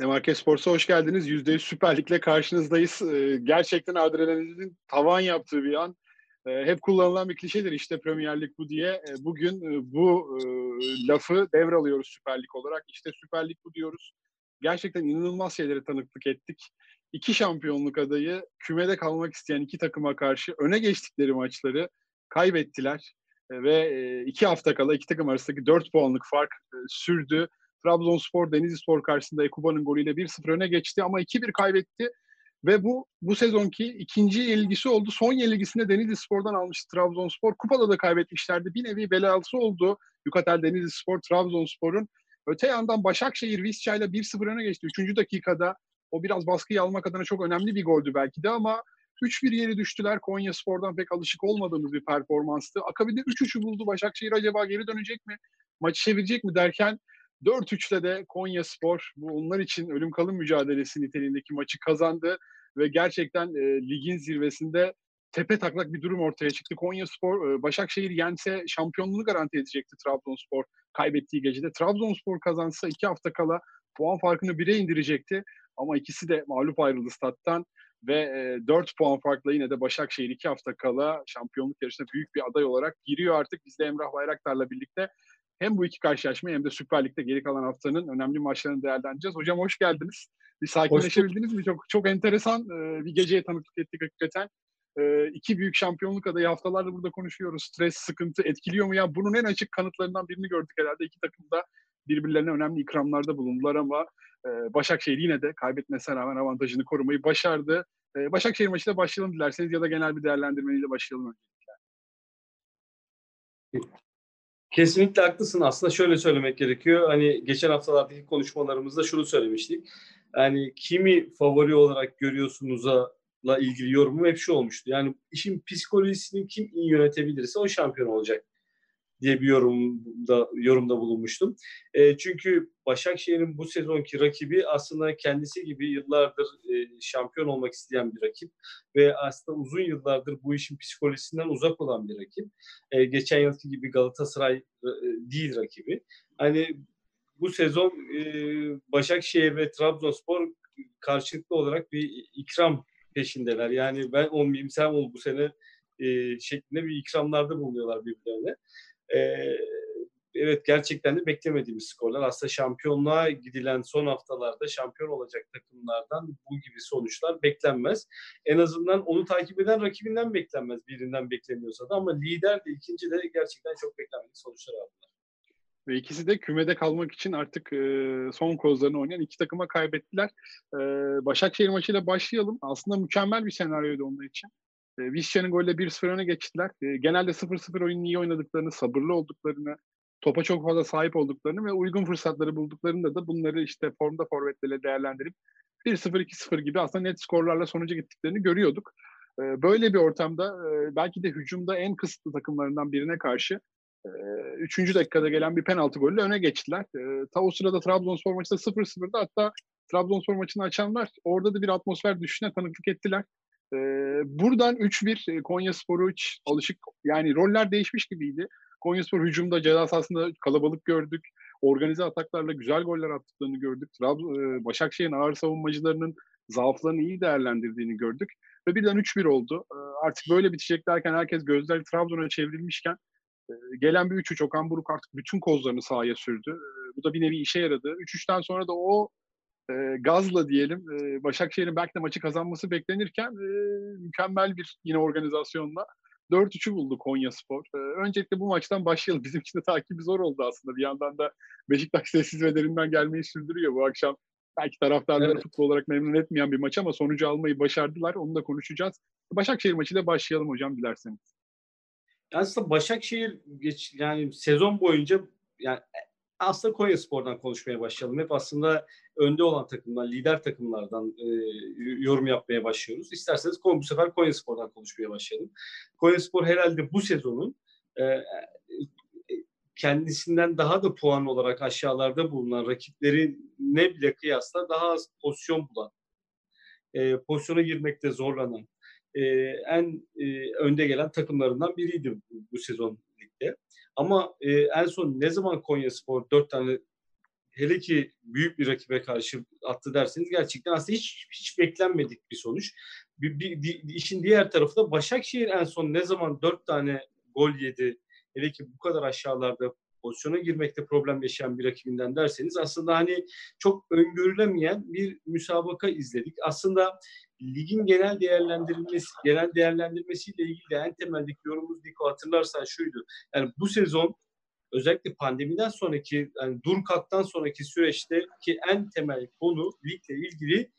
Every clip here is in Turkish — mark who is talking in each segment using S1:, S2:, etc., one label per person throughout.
S1: Demarke Sports'a hoş geldiniz. %100 Süper Lig'le karşınızdayız. Ee, gerçekten adrenalinin tavan yaptığı bir an. Ee, hep kullanılan bir klişedir işte Premier Lig bu diye. Ee, bugün e, bu e, lafı devralıyoruz Süper Lig olarak. İşte Süper Lig bu diyoruz. Gerçekten inanılmaz şeylere tanıklık ettik. İki şampiyonluk adayı kümede kalmak isteyen iki takıma karşı öne geçtikleri maçları kaybettiler. Ve e, iki hafta kala iki takım arasındaki dört puanlık fark sürdü. Trabzonspor Denizli Spor karşısında Ekuba'nın golüyle 1-0 öne geçti ama 2-1 kaybetti. Ve bu bu sezonki ikinci yenilgisi oldu. Son yenilgisinde Denizli Spor'dan almıştı Trabzonspor. Kupada da kaybetmişlerdi. Bir nevi belası oldu. Yukatel Denizli Spor Trabzonspor'un. Öte yandan Başakşehir Visca ile 1-0 öne geçti. Üçüncü dakikada o biraz baskıyı almak adına çok önemli bir goldü belki de ama 3-1 yeri düştüler. Konya Spor'dan pek alışık olmadığımız bir performanstı. Akabinde 3-3'ü buldu. Başakşehir acaba geri dönecek mi? Maçı çevirecek mi derken 4-3'le de Konya Spor bu onlar için ölüm kalım mücadelesi niteliğindeki maçı kazandı ve gerçekten e, ligin zirvesinde tepe taklak bir durum ortaya çıktı. Konya Spor e, Başakşehir yense şampiyonluğunu garanti edecekti Trabzonspor kaybettiği gecede. Trabzonspor kazansa iki hafta kala puan farkını bire indirecekti. Ama ikisi de mağlup ayrıldı stat'tan ve e, 4 puan farkla yine de Başakşehir iki hafta kala şampiyonluk yarışına büyük bir aday olarak giriyor artık. Biz de Emrah Bayraktar'la birlikte hem bu iki karşılaşmayı hem de Süper Lig'de geri kalan haftanın önemli maçlarını değerlendireceğiz. Hocam hoş geldiniz. Bir sakinleşebildiniz mi? Çok çok enteresan e, bir geceye tanıklık ettik hakikaten. E, iki büyük şampiyonluk adayı haftalardır burada konuşuyoruz. Stres, sıkıntı etkiliyor mu? Ya bunun en açık kanıtlarından birini gördük herhalde. İki takım da birbirlerine önemli ikramlarda bulundular ama e, Başakşehir yine de kaybetmesine rağmen avantajını korumayı başardı. E, Başakşehir maçıyla başlayalım dilerseniz ya da genel bir değerlendirmeyle başlayalım öncelikle.
S2: Kesinlikle haklısın. Aslında şöyle söylemek gerekiyor. Hani geçen haftalardaki konuşmalarımızda şunu söylemiştik. Yani kimi favori olarak görüyorsunuz'a la ilgili yorumum hep şu olmuştu. Yani işin psikolojisini kim iyi yönetebilirse o şampiyon olacak diye bir yorumda yorumda bulunmuştum. E, çünkü Başakşehir'in bu sezonki rakibi aslında kendisi gibi yıllardır e, şampiyon olmak isteyen bir rakip ve aslında uzun yıllardır bu işin psikolojisinden uzak olan bir rakip. E, geçen yılki gibi Galatasaray e, değil rakibi. Hani bu sezon e, Başakşehir ve Trabzonspor karşılıklı olarak bir ikram peşindeler. Yani ben olmayayım sen ol bu sene e, şeklinde bir ikramlarda bulunuyorlar birbirlerine. E, evet gerçekten de beklemediğimiz skorlar. Aslında şampiyonluğa gidilen son haftalarda şampiyon olacak takımlardan bu gibi sonuçlar beklenmez. En azından onu takip eden rakibinden beklenmez birinden bekleniyorsa da ama lider de ikinci de gerçekten çok beklenmedik sonuçlar aldılar.
S1: Ve ikisi de kümede kalmak için artık e, son kozlarını oynayan iki takıma kaybettiler. E, Başakşehir maçıyla başlayalım. Aslında mükemmel bir senaryoydu onlar için. E, Vişça'nın golle 1-0 öne geçtiler. E, genelde 0-0 oyunu iyi oynadıklarını, sabırlı olduklarını, topa çok fazla sahip olduklarını ve uygun fırsatları bulduklarında da bunları işte formda forvetlerle değerlendirip 1-0, 2-0 gibi aslında net skorlarla sonuca gittiklerini görüyorduk. E, böyle bir ortamda e, belki de hücumda en kısıtlı takımlarından birine karşı Üçüncü dakikada gelen bir penaltı golüyle öne geçtiler. ta o sırada Trabzonspor maçında 0-0'da hatta Trabzonspor maçını açanlar orada da bir atmosfer düşüşüne tanıklık ettiler. Buradan 3-1 Konya Spor'u hiç alışık yani roller değişmiş gibiydi. Konya Spor hücumda ceza sahasında kalabalık gördük. Organize ataklarla güzel goller attıklarını gördük. Trabzon, Başakşehir'in ağır savunmacılarının zaaflarını iyi değerlendirdiğini gördük. Ve birden 3-1 oldu. Artık böyle bitecek derken herkes gözler Trabzon'a çevrilmişken gelen bir 3-3 Okan Buruk artık bütün kozlarını sahaya sürdü. bu da bir nevi işe yaradı. 3-3'ten sonra da o e, gazla diyelim e, Başakşehir'in belki de maçı kazanması beklenirken e, mükemmel bir yine organizasyonla 4-3'ü buldu Konya Spor. E, öncelikle bu maçtan başlayalım. Bizim için de takibi zor oldu aslında. Bir yandan da Beşiktaş sessiz ve derinden gelmeyi sürdürüyor bu akşam. Belki taraftarları evet. futbol olarak memnun etmeyen bir maç ama sonucu almayı başardılar. Onu da konuşacağız. Başakşehir maçıyla başlayalım hocam dilerseniz
S2: aslında Başakşehir geç, yani sezon boyunca yani aslında Konya Spor'dan konuşmaya başlayalım. Hep aslında önde olan takımlar, lider takımlardan e, yorum yapmaya başlıyoruz. İsterseniz bu sefer Konya Spor'dan konuşmaya başlayalım. Konya Spor herhalde bu sezonun e, kendisinden daha da puan olarak aşağılarda bulunan rakiplerine bile kıyasla daha az pozisyon bulan, e, pozisyona girmekte zorlanan, e, en e, önde gelen takımlarından biriydi bu, bu sezon ligde. Ama e, en son ne zaman Konya Spor dört tane hele ki büyük bir rakibe karşı attı derseniz gerçekten aslında hiç hiç beklenmedik bir sonuç. Bir, bir, bir, işin diğer tarafı da Başakşehir en son ne zaman dört tane gol yedi hele ki bu kadar aşağılarda pozisyona girmekte problem yaşayan bir rakibinden derseniz aslında hani çok öngörülemeyen bir müsabaka izledik. Aslında ligin genel değerlendirilmesi, genel değerlendirmesiyle ilgili de en temeldeki yorumumuz Diko hatırlarsan şuydu. Yani bu sezon özellikle pandemiden sonraki yani dur kalktan sonraki süreçte ki en temel konu ligle ilgili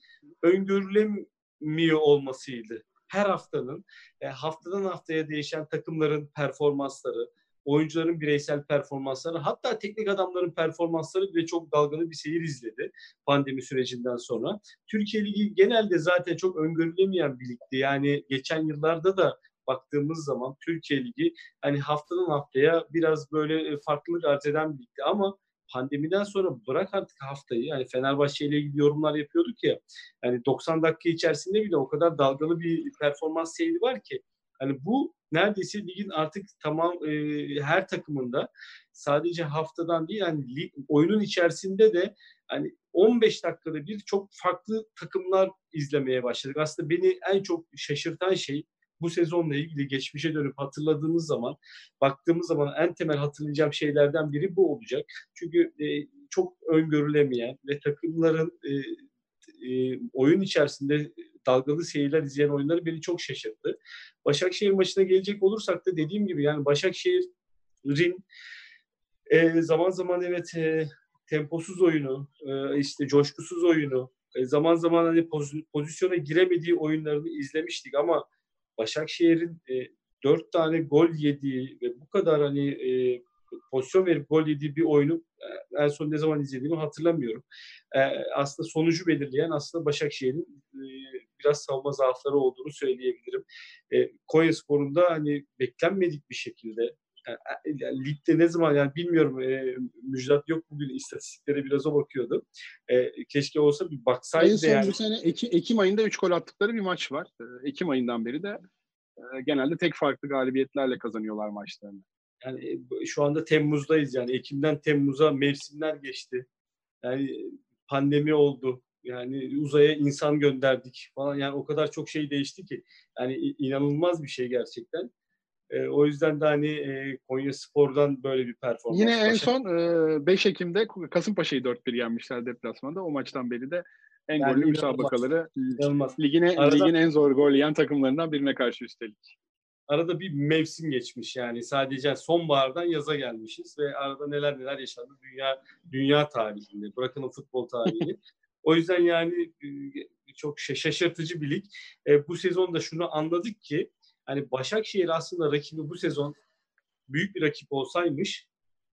S2: öngörülemiyor olmasıydı. Her haftanın e, haftadan haftaya değişen takımların performansları, oyuncuların bireysel performansları hatta teknik adamların performansları bile çok dalgalı bir seyir izledi pandemi sürecinden sonra. Türkiye Ligi genelde zaten çok öngörülemeyen bir ligdi. Yani geçen yıllarda da baktığımız zaman Türkiye Ligi hani haftadan haftaya biraz böyle e, farklılık arz eden bir ligdi ama pandemiden sonra bırak artık haftayı yani Fenerbahçe ile ilgili yorumlar yapıyorduk ya yani 90 dakika içerisinde bile o kadar dalgalı bir performans seyri var ki hani bu neredeyse ligin artık tamam e, her takımında sadece haftadan değil yani lig, oyunun içerisinde de hani 15 dakikada bir çok farklı takımlar izlemeye başladık. Aslında beni en çok şaşırtan şey bu sezonla ilgili geçmişe dönüp hatırladığımız zaman, baktığımız zaman en temel hatırlayacağım şeylerden biri bu olacak. Çünkü e, çok öngörülemeyen ve takımların e, e, oyun içerisinde dalgalı seyirler izleyen oyunları beni çok şaşırttı. Başakşehir maçına gelecek olursak da dediğim gibi yani Başakşehir'in e, zaman zaman evet e, temposuz oyunu, e, işte coşkusuz oyunu, e, zaman zaman hani poz, pozisyona giremediği oyunlarını izlemiştik ama Başakşehir'in e, 4 tane gol yediği ve bu kadar hani e, pozisyon verip gol yediği bir oyunu e, en son ne zaman izlediğimi hatırlamıyorum. E, aslında sonucu belirleyen aslında Başakşehir'in e, biraz savunma zaafları olduğunu söyleyebilirim. E, Konya Spor'un da hani beklenmedik bir şekilde yani, yani ligde ne zaman yani bilmiyorum e, Müjdat yok bugün istatistiklere biraz o bakıyordu. E, keşke olsa bir baksaydı.
S1: En son
S2: yani.
S1: bu sene Ekim, Ekim ayında 3 gol attıkları bir maç var. E, Ekim ayından beri de e, genelde tek farklı galibiyetlerle kazanıyorlar maçlarını.
S2: Yani e, şu anda Temmuz'dayız yani Ekim'den Temmuz'a mevsimler geçti. Yani pandemi oldu. Yani uzaya insan gönderdik falan. Yani o kadar çok şey değişti ki. Yani inanılmaz bir şey gerçekten. E, o yüzden de hani e, Konya Spor'dan böyle bir performans.
S1: Yine en son e, 5 Ekim'de Kasımpaşa'yı 4-1 yenmişler deplasmanda. O maçtan beri de en yani gollü müsabakaları ligine, ligin en zor gol yiyen takımlarından birine karşı üstelik.
S2: Arada bir mevsim geçmiş yani sadece sonbahardan yaza gelmişiz ve arada neler neler yaşandı dünya dünya tarihinde bırakın futbol tarihini. o yüzden yani çok şaşırtıcı bir lig. E, bu sezonda şunu anladık ki hani Başakşehir aslında rakibi bu sezon büyük bir rakip olsaymış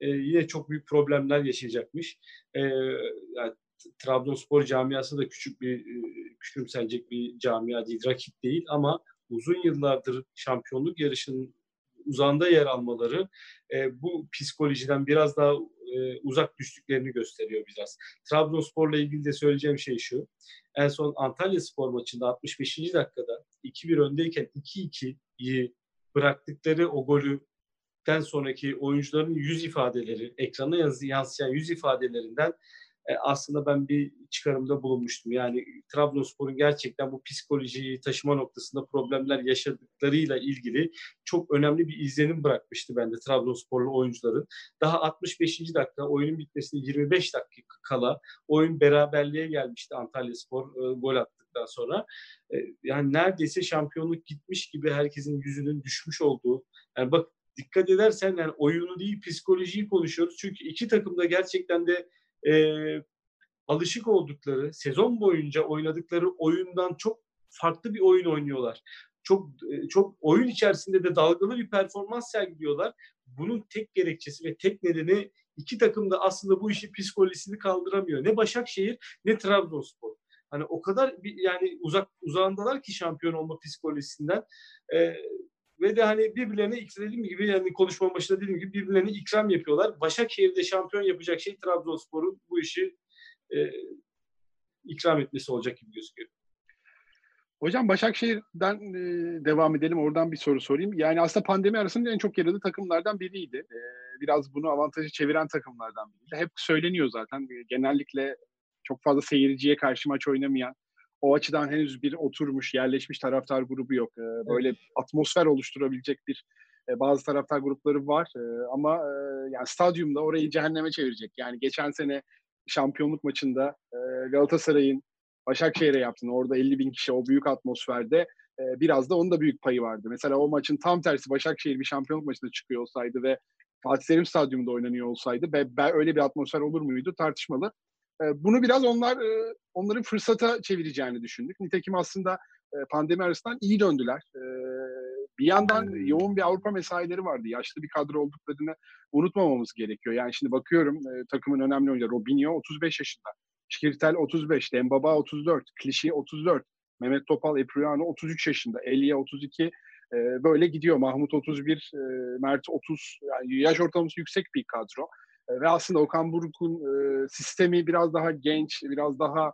S2: e, yine çok büyük problemler yaşayacakmış. E, yani, Trabzonspor camiası da küçük bir e, küçümsenecek bir camia değil, rakip değil ama uzun yıllardır şampiyonluk yarışının uzanda yer almaları e, bu psikolojiden biraz daha e, uzak düştüklerini gösteriyor biraz. Trabzonspor'la ilgili de söyleyeceğim şey şu. En son Antalya Spor maçında 65. dakikada 2-1 öndeyken 2-2'yi bıraktıkları o golüden sonraki oyuncuların yüz ifadeleri, ekrana yansıyan yüz ifadelerinden aslında ben bir çıkarımda bulunmuştum. Yani Trabzonspor'un gerçekten bu psikolojiyi taşıma noktasında problemler yaşadıklarıyla ilgili çok önemli bir izlenim bırakmıştı bende Trabzonsporlu oyuncuların. Daha 65. dakika oyunun bitmesine 25 dakika kala oyun beraberliğe gelmişti Antalya Spor e, gol attıktan sonra. E, yani neredeyse şampiyonluk gitmiş gibi herkesin yüzünün düşmüş olduğu. Yani bak dikkat edersen yani oyunu değil psikolojiyi konuşuyoruz. Çünkü iki takım da gerçekten de e, alışık oldukları, sezon boyunca oynadıkları oyundan çok farklı bir oyun oynuyorlar. Çok çok oyun içerisinde de dalgalı bir performans sergiliyorlar. Bunun tek gerekçesi ve tek nedeni iki takım da aslında bu işi psikolojisini kaldıramıyor. Ne Başakşehir ne Trabzonspor. Hani o kadar bir, yani uzak uzağındalar ki şampiyon olma psikolojisinden. Ee, ve de hani birbirlerine dediğim gibi yani konuşma başında dediğim gibi birbirlerine ikram yapıyorlar. Başakşehir'de şampiyon yapacak şey Trabzonspor'un bu işi e, ikram etmesi olacak gibi gözüküyor.
S1: Hocam Başakşehir'den e, devam edelim. Oradan bir soru sorayım. Yani aslında pandemi arasında en çok yaradığı takımlardan biriydi. E, biraz bunu avantajı çeviren takımlardan biriydi. Hep söyleniyor zaten. E, genellikle çok fazla seyirciye karşı maç oynamayan, o açıdan henüz bir oturmuş, yerleşmiş taraftar grubu yok. E, böyle evet. atmosfer oluşturabilecek bir e, bazı taraftar grupları var. E, ama e, yani stadyumda orayı cehenneme çevirecek. Yani geçen sene şampiyonluk maçında e, Galatasaray'ın Başakşehir'e yaptın. Orada 50 bin kişi o büyük atmosferde e, biraz da onun da büyük payı vardı. Mesela o maçın tam tersi Başakşehir bir şampiyonluk maçında çıkıyor olsaydı ve Fatih Selim Stadyumunda oynanıyor olsaydı be, be, öyle bir atmosfer olur muydu tartışmalı. E, bunu biraz onlar e, onların fırsata çevireceğini düşündük. Nitekim aslında e, pandemi arasından iyi döndüler. E, bir yandan yoğun bir Avrupa mesaileri vardı. Yaşlı bir kadro olduklarını unutmamamız gerekiyor. Yani şimdi bakıyorum e, takımın önemli oyuncuları. Robinho 35 yaşında. Şkirtel 35, Dembaba 34, Klişi 34, Mehmet Topal, Epriano 33 yaşında, Elia 32, e, böyle gidiyor. Mahmut 31, e, Mert 30, yani yaş ortalaması yüksek bir kadro. E, ve aslında Okan Buruk'un e, sistemi biraz daha genç, biraz daha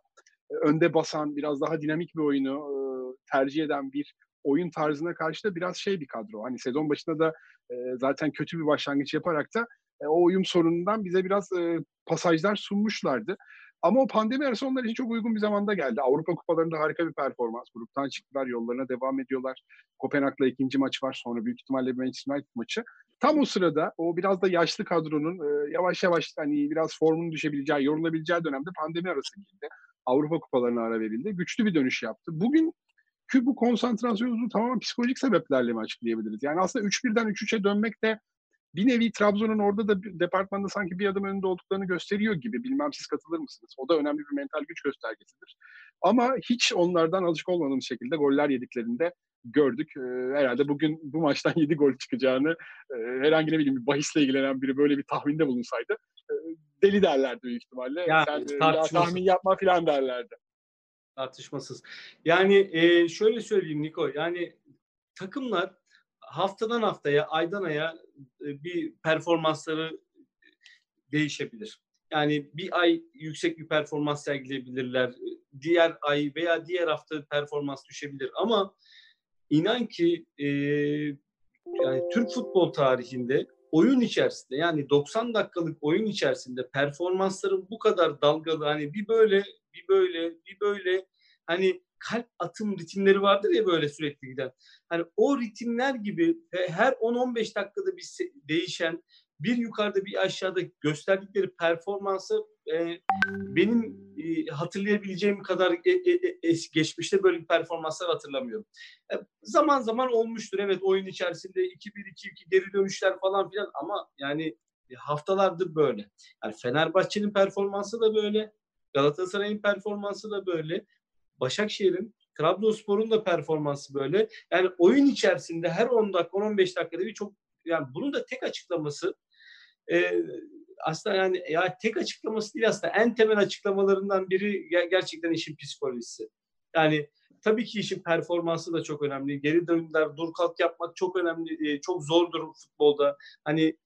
S1: e, önde basan, biraz daha dinamik bir oyunu e, tercih eden bir oyun tarzına karşı da biraz şey bir kadro. Hani sezon başında da e, zaten kötü bir başlangıç yaparak da e, o uyum sorunundan bize biraz e, pasajlar sunmuşlardı. Ama o pandemi arası onlar için çok uygun bir zamanda geldi. Avrupa kupalarında harika bir performans. Gruptan çıktılar, yollarına devam ediyorlar. Kopenhag'la ikinci maç var. Sonra büyük ihtimalle Manchester United maçı. Tam o sırada o biraz da yaşlı kadronun e, yavaş yavaş hani biraz formunun düşebileceği, yorulabileceği dönemde pandemi arası girdi. Avrupa kupalarına ara verildi. Güçlü bir dönüş yaptı. Bugün ki bu konsantrasyonu tamamen psikolojik sebeplerle mi açıklayabiliriz? Yani aslında 3-1'den 3-3'e dönmek de bir nevi Trabzon'un orada da departmanda sanki bir adım önünde olduklarını gösteriyor gibi. Bilmem siz katılır mısınız? O da önemli bir mental güç göstergesidir. Ama hiç onlardan alışık olmadığımız şekilde goller yediklerinde gördük. Ee, herhalde bugün bu maçtan 7 gol çıkacağını e, herhangi ne bileyim bir bahisle ilgilenen biri böyle bir tahminde bulunsaydı e, deli derlerdi büyük ihtimalle.
S2: Ya, Sen
S1: e, ya, tahmin yapma falan derlerdi.
S2: Tartışmasız. Yani e, şöyle söyleyeyim Niko. Yani takımlar haftadan haftaya, aydan aya e, bir performansları değişebilir. Yani bir ay yüksek bir performans sergileyebilirler. Diğer ay veya diğer hafta performans düşebilir. Ama inan ki e, yani Türk futbol tarihinde oyun içerisinde yani 90 dakikalık oyun içerisinde performansların bu kadar dalgalı hani bir böyle bir böyle bir böyle hani kalp atım ritimleri vardır ya böyle sürekli giden. Hani o ritimler gibi her 10-15 dakikada bir değişen bir yukarıda bir aşağıda gösterdikleri performansı e, benim e, hatırlayabileceğim kadar e, e, e, es, geçmişte böyle performanslar hatırlamıyorum. E, zaman zaman olmuştur evet oyun içerisinde 2-1-2-2 geri dönüşler falan filan ama yani haftalardır böyle. Yani Fenerbahçe'nin performansı da böyle. Galatasaray'ın performansı da böyle. Başakşehir'in, Trabzonspor'un da performansı böyle. Yani oyun içerisinde her 10 dakika, 15 dakikada bir çok yani bunun da tek açıklaması e, aslında yani ya tek açıklaması değil aslında en temel açıklamalarından biri gerçekten işin psikolojisi. Yani tabii ki işin performansı da çok önemli. Geri dönümler, dur kalk yapmak çok önemli. E, çok zordur futbolda. Hani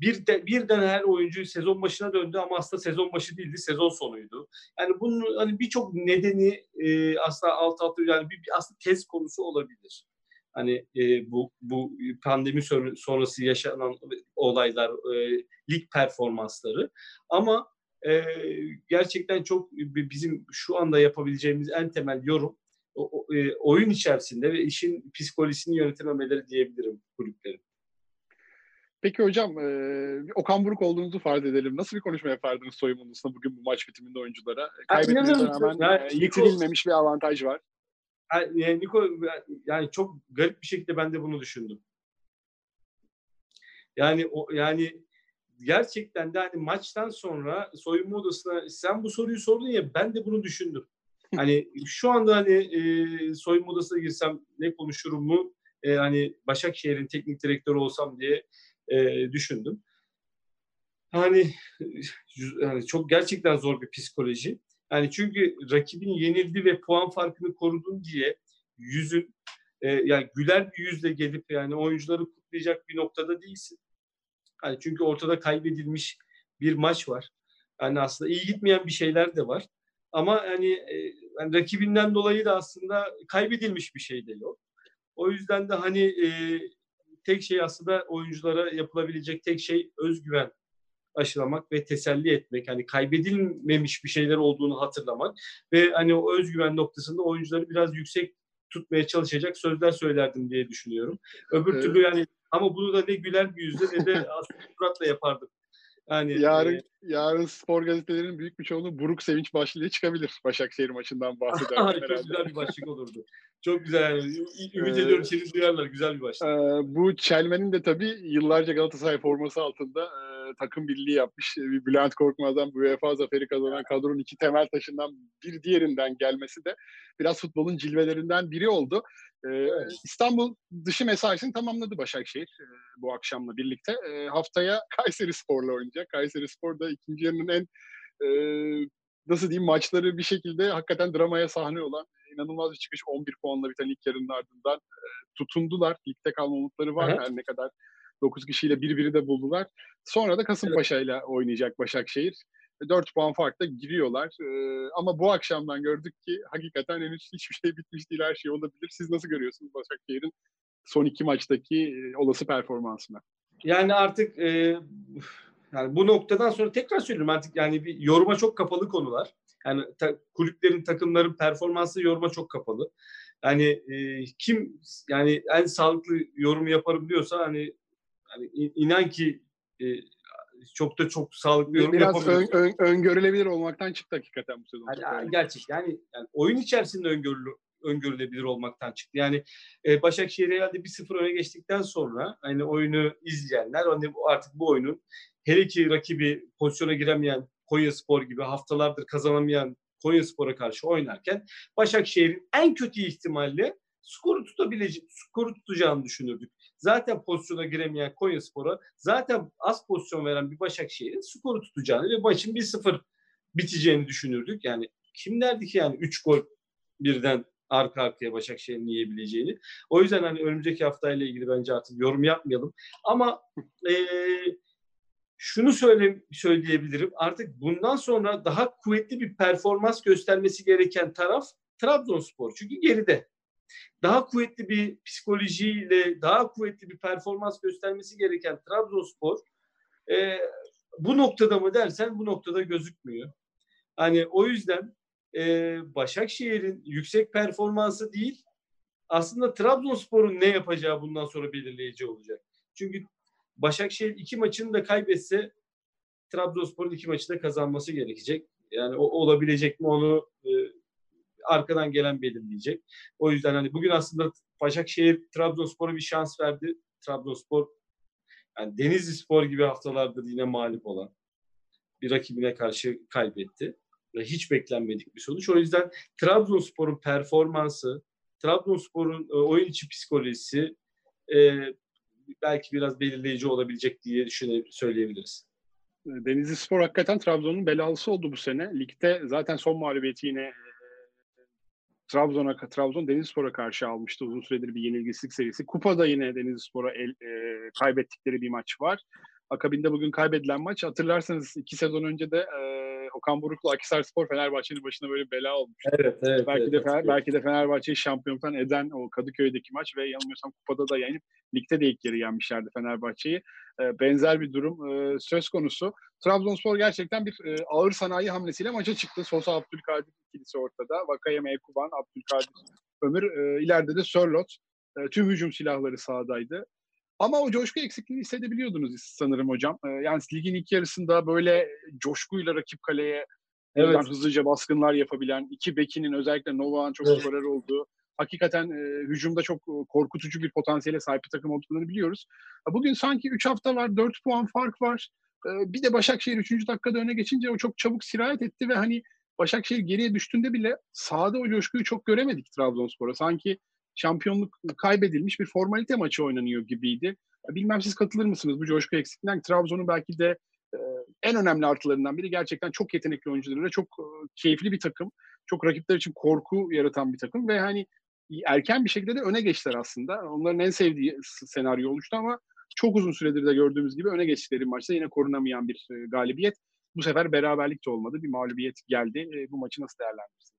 S2: bir de, birden her oyuncu sezon başına döndü ama aslında sezon başı değildi, sezon sonuydu. Yani bunun hani birçok nedeni e, aslında alt alta yani bir, bir aslında tez konusu olabilir. Hani e, bu bu pandemi sonrası yaşanan olaylar, e, lig performansları ama e, gerçekten çok bizim şu anda yapabileceğimiz en temel yorum o, e, oyun içerisinde ve işin psikolojisini yönetememeleri diyebilirim kulüplerin.
S1: Peki hocam, e, Okan Buruk olduğunuzu farz edelim. Nasıl bir konuşma yapardınız soyunma odasında bugün bu maç bitiminde oyunculara? Kaybettiğinize rağmen yani, e, yitirilmemiş bir avantaj var.
S2: Yani, Niko, yani çok garip bir şekilde ben de bunu düşündüm. Yani o yani gerçekten de hani maçtan sonra soyunma odasına sen bu soruyu sordun ya ben de bunu düşündüm. Hani şu anda hani e, soyunma odasına girsem ne konuşurum mu? E, hani Başakşehir'in teknik direktörü olsam diye e, düşündüm. Hani yani çok gerçekten zor bir psikoloji. Yani çünkü rakibin yenildi ve puan farkını korudun diye yüzün e, yani güler bir yüzle gelip yani oyuncuları kutlayacak bir noktada değilsin. Yani çünkü ortada kaybedilmiş bir maç var. Yani aslında iyi gitmeyen bir şeyler de var. Ama hani e, yani rakibinden dolayı da aslında kaybedilmiş bir şey de yok. O yüzden de hani e, tek şey aslında oyunculara yapılabilecek tek şey özgüven aşılamak ve teselli etmek. Hani kaybedilmemiş bir şeyler olduğunu hatırlamak ve hani o özgüven noktasında oyuncuları biraz yüksek tutmaya çalışacak sözler söylerdim diye düşünüyorum. Öbür evet. türlü yani ama bunu da ne güler bir yüzle ne de aslında suratla yapardım.
S1: Yani yarın e, yarın spor gazetelerinin büyük bir çoğunluğu buruk sevinç başlığı çıkabilir Başakşehir maçından bahsederken.
S2: Çok güzel bir başlık olurdu. Çok güzel yani. Ümit ee, ediyorum seni duyarlar. Güzel bir başlık. E,
S1: bu Çelmen'in de tabii yıllarca Galatasaray forması altında e, takım birliği yapmış. Bir Bülent Korkmaz'dan bu UEFA zaferi kazanan kadronun iki temel taşından bir diğerinden gelmesi de biraz futbolun cilvelerinden biri oldu. Ee, evet. İstanbul dışı mesaisini tamamladı Başakşehir e, bu akşamla birlikte. E, haftaya Kayseri Spor'la oynayacak. Kayseri Spor da ikinci yarının en e, nasıl diyeyim maçları bir şekilde hakikaten dramaya sahne olan inanılmaz bir çıkış 11 puanla biten ilk yarının ardından e, tutundular. Ligde kalma umutları var evet. her ne kadar 9 kişiyle birbiri de buldular. Sonra da Kasımpaşa ile oynayacak Başakşehir. 4 puan farkla giriyorlar. Ee, ama bu akşamdan gördük ki hakikaten henüz hiçbir şey bitmiş değil. Her şey olabilir. Siz nasıl görüyorsunuz Başakşehir'in son iki maçtaki e, olası performansını?
S2: Yani artık e, yani bu noktadan sonra tekrar söylüyorum artık yani bir yoruma çok kapalı konular. Yani ta, kulüplerin, takımların performansı yoruma çok kapalı. Yani e, kim yani en sağlıklı yorum yaparım diyorsa hani, hani inan ki e, çok da çok sağlıklı yorum
S1: Biraz ön, ön, öngörülebilir olmaktan çıktı hakikaten bu sezon.
S2: Yani, gerçek yani, yani oyun içerisinde öngörülü, öngörülebilir olmaktan çıktı. Yani e, Başakşehir herhalde 1-0 öne geçtikten sonra hani oyunu izleyenler hani artık bu oyunun hele ki rakibi pozisyona giremeyen Konya Spor gibi haftalardır kazanamayan Konya Spor'a karşı oynarken Başakşehir'in en kötü ihtimalle skoru tutabilecek, skoru tutacağını düşünürdük. Zaten pozisyona giremeyen Konya Spor'a zaten az pozisyon veren bir Başakşehir'in skoru tutacağını ve maçın 1-0 biteceğini düşünürdük. Yani kim derdi ki yani 3 gol birden arka arkaya Başakşehir'in yiyebileceğini. O yüzden hani önümüzdeki haftayla ilgili bence artık yorum yapmayalım. Ama e, şunu söyle, söyleyebilirim. Artık bundan sonra daha kuvvetli bir performans göstermesi gereken taraf Trabzonspor. Çünkü geride daha kuvvetli bir psikolojiyle, daha kuvvetli bir performans göstermesi gereken Trabzonspor e, bu noktada mı dersen bu noktada gözükmüyor. Hani o yüzden e, Başakşehir'in yüksek performansı değil, aslında Trabzonspor'un ne yapacağı bundan sonra belirleyici olacak. Çünkü Başakşehir iki maçını da kaybetse Trabzonspor'un iki maçı da kazanması gerekecek. Yani o olabilecek mi onu e, arkadan gelen belirleyecek. O yüzden hani bugün aslında Başakşehir Trabzonspor'a bir şans verdi. Trabzonspor yani Denizli Spor gibi haftalardır yine mağlup olan bir rakibine karşı kaybetti. Hiç beklenmedik bir sonuç. O yüzden Trabzonspor'un performansı, Trabzonspor'un e, oyun içi psikolojisi e, belki biraz belirleyici olabilecek diye düşünebiliriz, söyleyebiliriz.
S1: Denizli Spor hakikaten Trabzon'un belalısı oldu bu sene. Ligde zaten son mağlubiyeti yine Trabzon'a Trabzon Denizlispor'a karşı almıştı uzun süredir bir yenilgisizlik serisi. Kupada yine Denizlispor'a el, e, kaybettikleri bir maç var. Akabinde bugün kaybedilen maç. Hatırlarsanız iki sezon önce de e, Okan Buruk'la Akisar Spor Fenerbahçe'nin başına böyle bela olmuş.
S2: Evet, evet.
S1: Belki
S2: evet,
S1: de Fener, belki de Fenerbahçe'yi şampiyonluktan eden o Kadıköy'deki maç ve yanılmıyorsam kupada da yenip ligde de ilk yarı yenmişlerdi Fenerbahçe'yi. E, benzer bir durum e, söz konusu. Trabzonspor gerçekten bir e, ağır sanayi hamlesiyle maça çıktı. Sosa Abdülkadir ikilisi ortada. Vakayeme Ekuban, Abdülkadir Ömür. E, ileride de Sörlot. E, tüm hücum silahları sahadaydı. Ama o coşku eksikliğini hissedebiliyordunuz sanırım hocam. Ee, yani ligin ilk yarısında böyle coşkuyla rakip kaleye evet. hızlıca baskınlar yapabilen, iki bekinin özellikle Novak'ın çok evet. skorer olduğu, hakikaten e, hücumda çok e, korkutucu bir potansiyele sahip bir takım olduklarını biliyoruz. Bugün sanki 3 hafta var, 4 puan fark var. E, bir de Başakşehir 3. dakikada öne geçince o çok çabuk sirayet etti ve hani Başakşehir geriye düştüğünde bile sahada o coşkuyu çok göremedik Trabzonspor'a. Sanki şampiyonluk kaybedilmiş bir formalite maçı oynanıyor gibiydi. Bilmem siz katılır mısınız bu coşku eksikliğinden? Trabzon'un belki de e, en önemli artılarından biri gerçekten çok yetenekli oyuncularıyla çok e, keyifli bir takım. Çok rakipler için korku yaratan bir takım ve hani erken bir şekilde de öne geçtiler aslında. Onların en sevdiği senaryo oluştu ama çok uzun süredir de gördüğümüz gibi öne geçtikleri maçta yine korunamayan bir e, galibiyet. bu sefer beraberlik de olmadı. Bir mağlubiyet geldi. Bu maçı nasıl değerlendirirsiniz?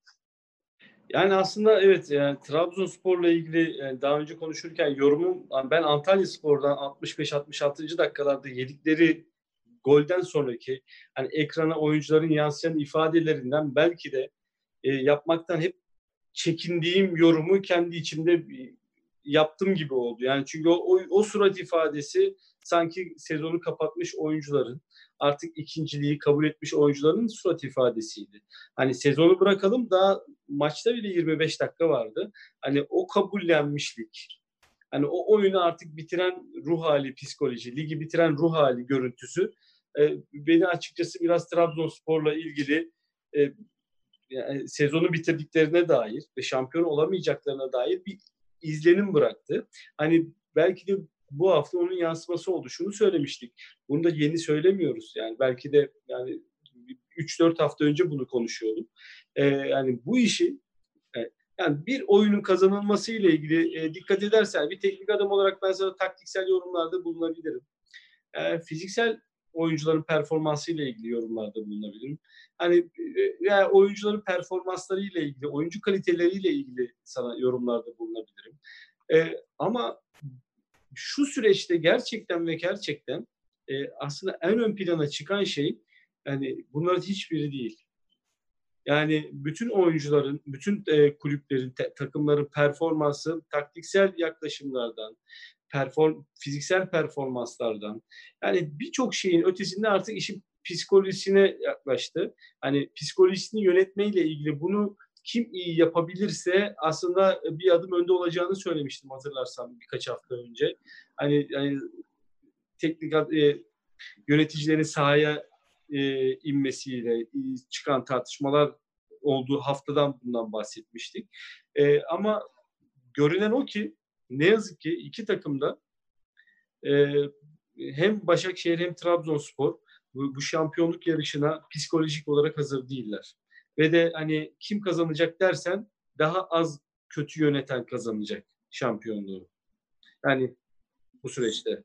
S2: Yani aslında evet yani Trabzonspor'la ilgili yani daha önce konuşurken yorumum ben Antalya Spor'dan 65-66. dakikalarda yedikleri golden sonraki hani ekrana oyuncuların yansıyan ifadelerinden belki de e, yapmaktan hep çekindiğim yorumu kendi içimde yaptım gibi oldu. Yani çünkü o, o, o surat ifadesi sanki sezonu kapatmış oyuncuların artık ikinciliği kabul etmiş oyuncuların surat ifadesiydi. Hani sezonu bırakalım daha maçta bile 25 dakika vardı. Hani o kabullenmişlik, hani o oyunu artık bitiren ruh hali psikoloji, ligi bitiren ruh hali görüntüsü e, beni açıkçası biraz Trabzonspor'la ilgili e, yani sezonu bitirdiklerine dair ve şampiyon olamayacaklarına dair bir izlenim bıraktı. Hani belki de bu hafta onun yansıması oldu. Şunu söylemiştik. Bunu da yeni söylemiyoruz. Yani belki de yani 3-4 hafta önce bunu konuşuyordum. Ee, yani bu işi e, yani bir oyunun kazanılması ile ilgili e, dikkat edersen bir teknik adam olarak ben sana taktiksel yorumlarda bulunabilirim. E, fiziksel oyuncuların performansı ile ilgili yorumlarda bulunabilirim. Hani e, yani oyuncuların performansları ile ilgili, oyuncu kaliteleriyle ilgili sana yorumlarda bulunabilirim. E, ama şu süreçte gerçekten ve gerçekten e, aslında en ön plana çıkan şey yani bunların hiçbiri değil. Yani bütün oyuncuların, bütün e, kulüplerin, te, takımların performansı taktiksel yaklaşımlardan, perform, fiziksel performanslardan yani birçok şeyin ötesinde artık işin psikolojisine yaklaştı. Hani psikolojisini yönetmeyle ilgili bunu kim iyi yapabilirse aslında bir adım önde olacağını söylemiştim hatırlarsam birkaç hafta önce. Hani, hani teknik e, yöneticilerin sahaya e, inmesiyle çıkan tartışmalar olduğu haftadan bundan bahsetmiştik. E, ama görünen o ki ne yazık ki iki takımda e, hem Başakşehir hem Trabzonspor bu, bu şampiyonluk yarışına psikolojik olarak hazır değiller. Ve de hani kim kazanacak dersen daha az kötü yöneten kazanacak şampiyonluğu. Yani bu süreçte.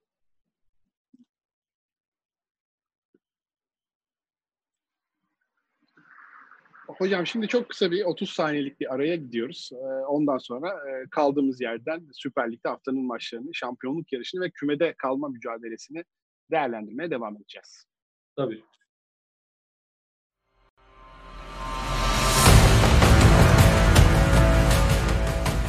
S1: Hocam şimdi çok kısa bir 30 saniyelik bir araya gidiyoruz. Ee, ondan sonra e, kaldığımız yerden Süper Lig'de haftanın maçlarını, şampiyonluk yarışını ve kümede kalma mücadelesini değerlendirmeye devam edeceğiz.
S2: Tabii.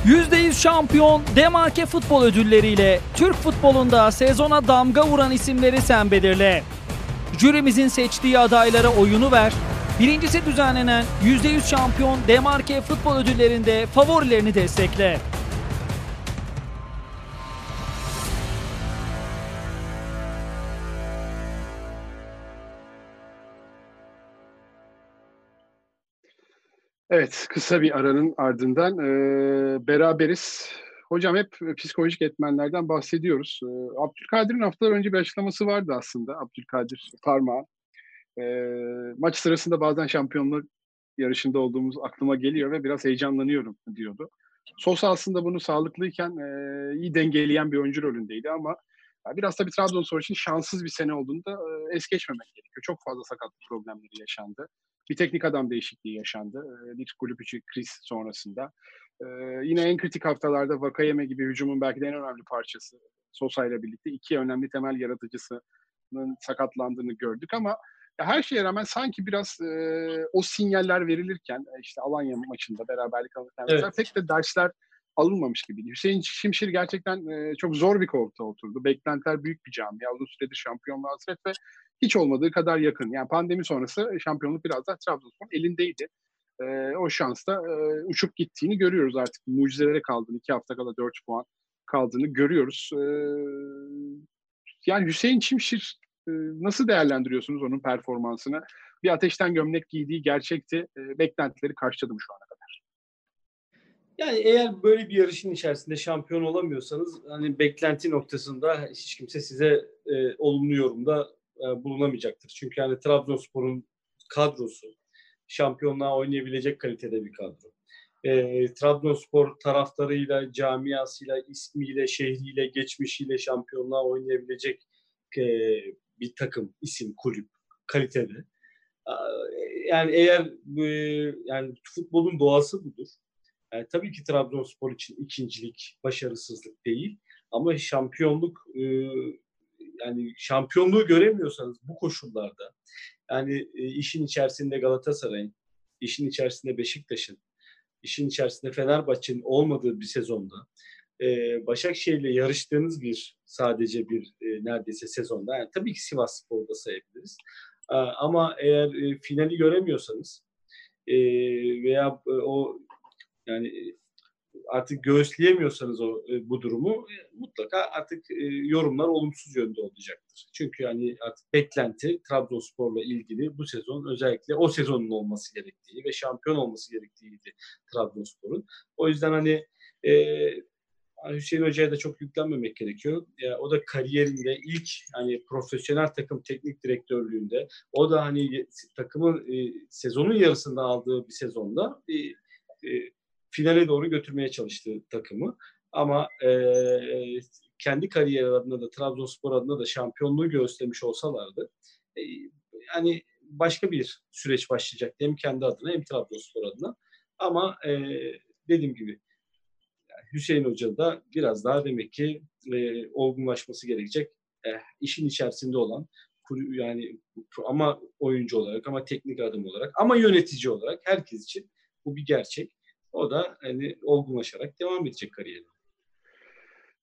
S3: %100 şampiyon Demarke Futbol Ödülleriyle Türk futbolunda sezona damga vuran isimleri sen belirle. Jürimizin seçtiği adaylara oyunu ver. Birincisi düzenlenen %100 şampiyon Demarke Futbol Ödülleri'nde favorilerini destekle.
S1: Evet, kısa bir aranın ardından e, beraberiz. Hocam hep psikolojik etmenlerden bahsediyoruz. E, Abdülkadir'in haftalar önce bir açıklaması vardı aslında. Abdülkadir Parmağı. E, maç sırasında bazen şampiyonluk yarışında olduğumuz aklıma geliyor ve biraz heyecanlanıyorum diyordu. Sosa aslında bunu sağlıklıyken e, iyi dengeleyen bir oyuncu rolündeydi ama biraz tabii Trabzonspor için şanssız bir sene olduğunda e, es geçmemek gerekiyor. Çok fazla sakatlık problemleri yaşandı. Bir teknik adam değişikliği yaşandı. Bir kulüp içi kriz sonrasında. Yine en kritik haftalarda Vakayeme gibi hücumun belki de en önemli parçası Sosa ile birlikte iki önemli temel yaratıcısının sakatlandığını gördük ama her şeye rağmen sanki biraz e, o sinyaller verilirken işte Alanya maçında beraberlik alırken evet. pek de dersler alınmamış gibiydi. Hüseyin Şimşir gerçekten e, çok zor bir koltuğa oturdu. Beklentiler büyük bir camia. Uzun süredir şampiyonluğa hasret ve hiç olmadığı kadar yakın. Yani pandemi sonrası şampiyonluk biraz daha Trabzonspor elindeydi. E, o şansla e, uçup gittiğini görüyoruz artık. Mucizelere kaldığını, iki hafta kala dört puan kaldığını görüyoruz. E, yani Hüseyin Çimşir nasıl değerlendiriyorsunuz onun performansını? Bir ateşten gömlek giydiği gerçekti. E, beklentileri karşıladı mı şu ana kadar?
S2: Yani eğer böyle bir yarışın içerisinde şampiyon olamıyorsanız hani beklenti noktasında hiç kimse size e, olumlu yorumda e, bulunamayacaktır. Çünkü yani Trabzonspor'un kadrosu şampiyonluğa oynayabilecek kalitede bir kadro. E, Trabzonspor taraftarıyla, camiasıyla, ismiyle, şehriyle, geçmişiyle şampiyonluğa oynayabilecek e, bir takım, isim, kulüp, kalitede. Yani eğer yani futbolun doğası budur. Yani tabii ki Trabzonspor için ikincilik başarısızlık değil ama şampiyonluk yani şampiyonluğu göremiyorsanız bu koşullarda yani işin içerisinde Galatasaray'ın, işin içerisinde Beşiktaş'ın, işin içerisinde Fenerbahçe'nin olmadığı bir sezonda Başakşehir'le yarıştığınız bir sadece bir neredeyse sezonda yani tabii ki Sivas Spor'da sayabiliriz. Ama eğer finali göremiyorsanız veya o yani artık göğüsleyemiyorsanız o bu durumu mutlaka artık yorumlar olumsuz yönde olacaktır. Çünkü yani artık beklenti Trabzonspor'la ilgili bu sezon özellikle o sezonun olması gerektiği ve şampiyon olması gerektiğiydi Trabzonspor'un. O yüzden hani Hüseyin Hoca'ya da çok yüklenmemek gerekiyor. Ya, o da kariyerinde ilk hani profesyonel takım teknik direktörlüğünde o da hani takımın e, sezonun yarısında aldığı bir sezonda e, e, finale doğru götürmeye çalıştığı takımı. Ama e, kendi kariyeri adına da Trabzonspor adına da şampiyonluğu göstermiş olsalardı e, yani başka bir süreç başlayacaktı hem kendi adına hem Trabzonspor adına. Ama e, dediğim gibi Hüseyin Hoca da biraz daha demek ki e, olgunlaşması gerekecek. E, işin içerisinde olan yani ama oyuncu olarak ama teknik adım olarak ama yönetici olarak herkes için bu bir gerçek. O da hani olgunlaşarak devam edecek kariyerine.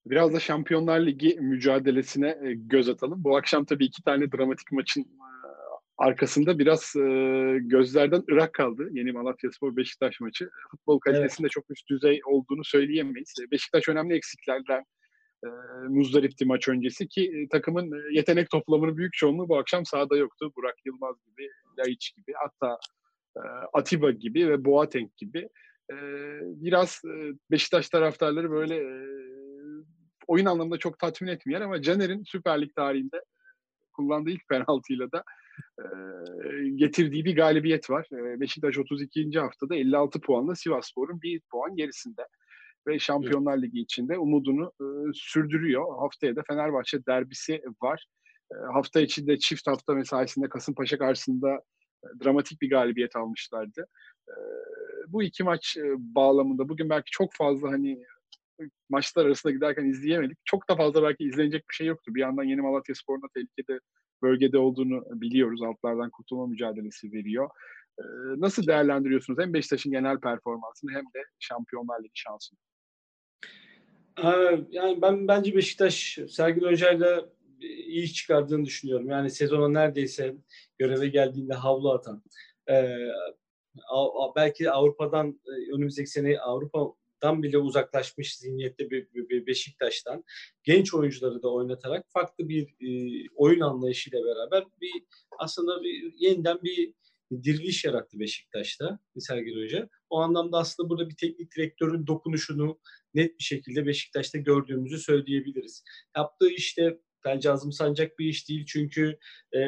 S1: Biraz da Şampiyonlar Ligi mücadelesine e, göz atalım. Bu akşam tabii iki tane dramatik maçın arkasında biraz e, gözlerden ırak kaldı. Yeni Malatya Spor Beşiktaş maçı. Futbol kalitesinde evet. çok üst düzey olduğunu söyleyemeyiz. Beşiktaş önemli eksiklerden e, muzdaripti maç öncesi ki e, takımın yetenek toplamının büyük çoğunluğu bu akşam sahada yoktu. Burak Yılmaz gibi, Laiç gibi hatta e, Atiba gibi ve Boateng gibi. E, biraz e, Beşiktaş taraftarları böyle e, oyun anlamında çok tatmin etmeyen ama Caner'in Süper Lig tarihinde kullandığı ilk penaltıyla da getirdiği bir galibiyet var. Beşiktaş 32. haftada 56 puanla Sivasspor'un bir puan gerisinde ve Şampiyonlar Ligi içinde umudunu sürdürüyor. Haftaya da Fenerbahçe derbisi var. hafta içinde çift hafta mesaisinde Kasımpaşa karşısında dramatik bir galibiyet almışlardı. bu iki maç bağlamında bugün belki çok fazla hani maçlar arasında giderken izleyemedik. Çok da fazla belki izlenecek bir şey yoktu. Bir yandan Yeni Malatya Spor'un tehlikede bölgede olduğunu biliyoruz. Altlardan kurtulma mücadelesi veriyor. Nasıl değerlendiriyorsunuz hem Beşiktaş'ın genel performansını hem de Şampiyonlar Ligi şansını?
S2: Yani ben bence Beşiktaş Sergin Hoca'yla iyi iş çıkardığını düşünüyorum. Yani sezona neredeyse göreve geldiğinde havlu atan, belki Avrupa'dan önümüzdeki sene Avrupa dan bile uzaklaşmış zihniyette bir, bir, bir Beşiktaş'tan genç oyuncuları da oynatarak farklı bir e, oyun anlayışıyla beraber bir aslında bir, yeniden bir diriliş yarattı Beşiktaş'ta Sergen Hoca. O anlamda aslında burada bir teknik direktörün dokunuşunu net bir şekilde Beşiktaş'ta gördüğümüzü söyleyebiliriz. Yaptığı işte bence azımsanacak bir iş değil çünkü e,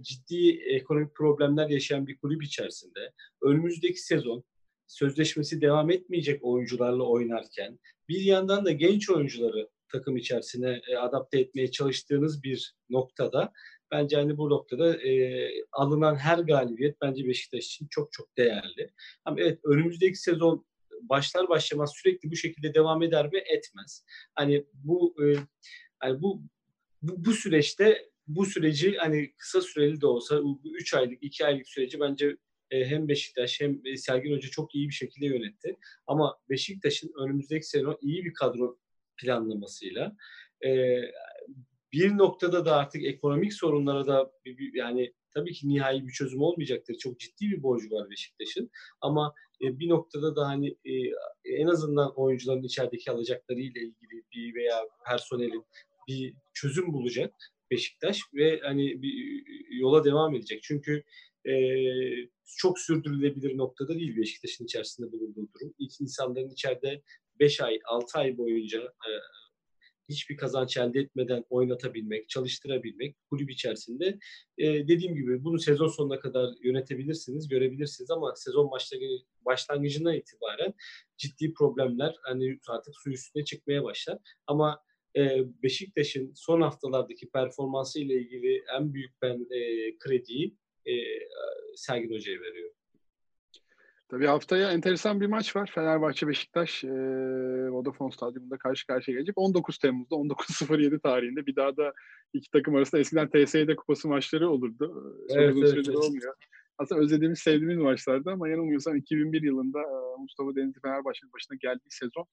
S2: ciddi ekonomik problemler yaşayan bir kulüp içerisinde önümüzdeki sezon sözleşmesi devam etmeyecek oyuncularla oynarken bir yandan da genç oyuncuları takım içerisine e, adapte etmeye çalıştığınız bir noktada bence hani bu noktada e, alınan her galibiyet bence Beşiktaş için çok çok değerli. Ama evet önümüzdeki sezon başlar başlamaz sürekli bu şekilde devam eder mi? Etmez. Hani bu e, hani bu, bu bu süreçte bu süreci hani kısa süreli de olsa 3 aylık 2 aylık süreci bence e, hem Beşiktaş hem e, Sergen Hoca çok iyi bir şekilde yönetti. Ama Beşiktaş'ın önümüzdeki sezon iyi bir kadro planlamasıyla e, bir noktada da artık ekonomik sorunlara da yani tabii ki nihai bir çözüm olmayacaktır. Çok ciddi bir borcu var Beşiktaş'ın. Ama bir noktada da hani en azından oyuncuların içerideki alacakları ile ilgili bir veya personelin bir çözüm bulacak Beşiktaş ve hani bir yola devam edecek. Çünkü e, çok sürdürülebilir noktada değil Beşiktaş'ın içerisinde bulunduğu durum. İlk insanların içeride 5 ay, 6 ay boyunca e, hiçbir kazanç elde etmeden oynatabilmek, çalıştırabilmek kulüp içerisinde. E, dediğim gibi bunu sezon sonuna kadar yönetebilirsiniz, görebilirsiniz ama sezon başlangıcından itibaren ciddi problemler hani artık su üstüne çıkmaya başlar. Ama e, Beşiktaş'ın son haftalardaki performansı ile ilgili en büyük ben e, krediyi e, Sergin Hoca'ya veriyor.
S1: Tabii haftaya enteresan bir maç var. Fenerbahçe Beşiktaş e, Vodafone Stadyumunda karşı karşıya gelecek. 19 Temmuz'da 19.07 tarihinde bir daha da iki takım arasında eskiden TSE'de kupası maçları olurdu.
S2: Evet,
S1: uzun
S2: evet,
S1: süredir
S2: evet.
S1: olmuyor. Aslında özlediğimiz, sevdiğimiz maçlardı ama yanılmıyorsam 2001 yılında e, Mustafa Denizli Fenerbahçe'nin başına geldiği sezon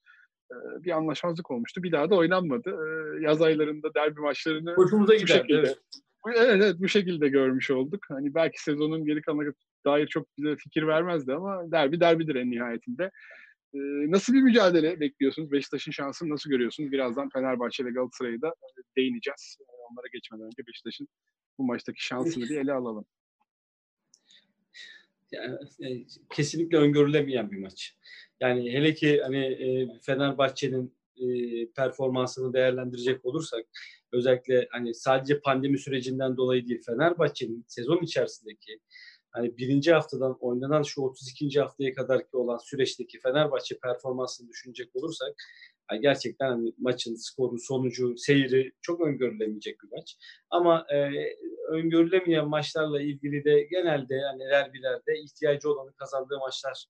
S1: e, bir anlaşmazlık olmuştu. Bir daha da oynanmadı. E, yaz aylarında derbi maçlarını
S2: Hoşumuza giderdi.
S1: şekilde,
S2: Evet.
S1: Evet, evet bu şekilde görmüş olduk. Hani belki sezonun geri kalanına dair çok bize fikir vermezdi ama derbi derbidir en nihayetinde. Ee, nasıl bir mücadele bekliyorsunuz? Beşiktaş'ın şansını nasıl görüyorsunuz? Birazdan Fenerbahçe ve Galatasaray'a da değineceğiz. Onlara geçmeden önce Beşiktaş'ın bu maçtaki şansını bir ele alalım.
S2: Yani, e, kesinlikle öngörülemeyen bir maç. Yani hele ki hani Fenerbahçe'nin e, performansını değerlendirecek olursak özellikle hani sadece pandemi sürecinden dolayı değil Fenerbahçe'nin sezon içerisindeki hani birinci haftadan oynanan şu 32. haftaya kadar ki olan süreçteki Fenerbahçe performansını düşünecek olursak yani gerçekten hani maçın skoru, sonucu, seyri çok öngörülemeyecek bir maç. Ama e, öngörülemeyen maçlarla ilgili de genelde hani derbilerde ihtiyacı olanı kazandığı maçlar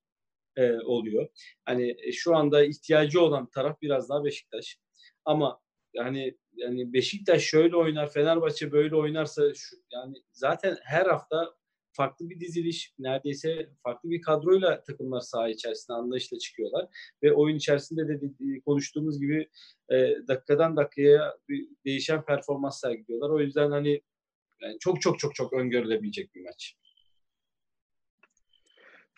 S2: e, oluyor. Hani e, şu anda ihtiyacı olan taraf biraz daha Beşiktaş. Ama yani yani Beşiktaş şöyle oynar, Fenerbahçe böyle oynarsa şu, yani zaten her hafta farklı bir diziliş, neredeyse farklı bir kadroyla takımlar saha içerisinde anlayışla çıkıyorlar. Ve oyun içerisinde de konuştuğumuz gibi e, dakikadan dakikaya bir değişen performans sergiliyorlar. O yüzden hani yani çok çok çok çok öngörülebilecek bir maç.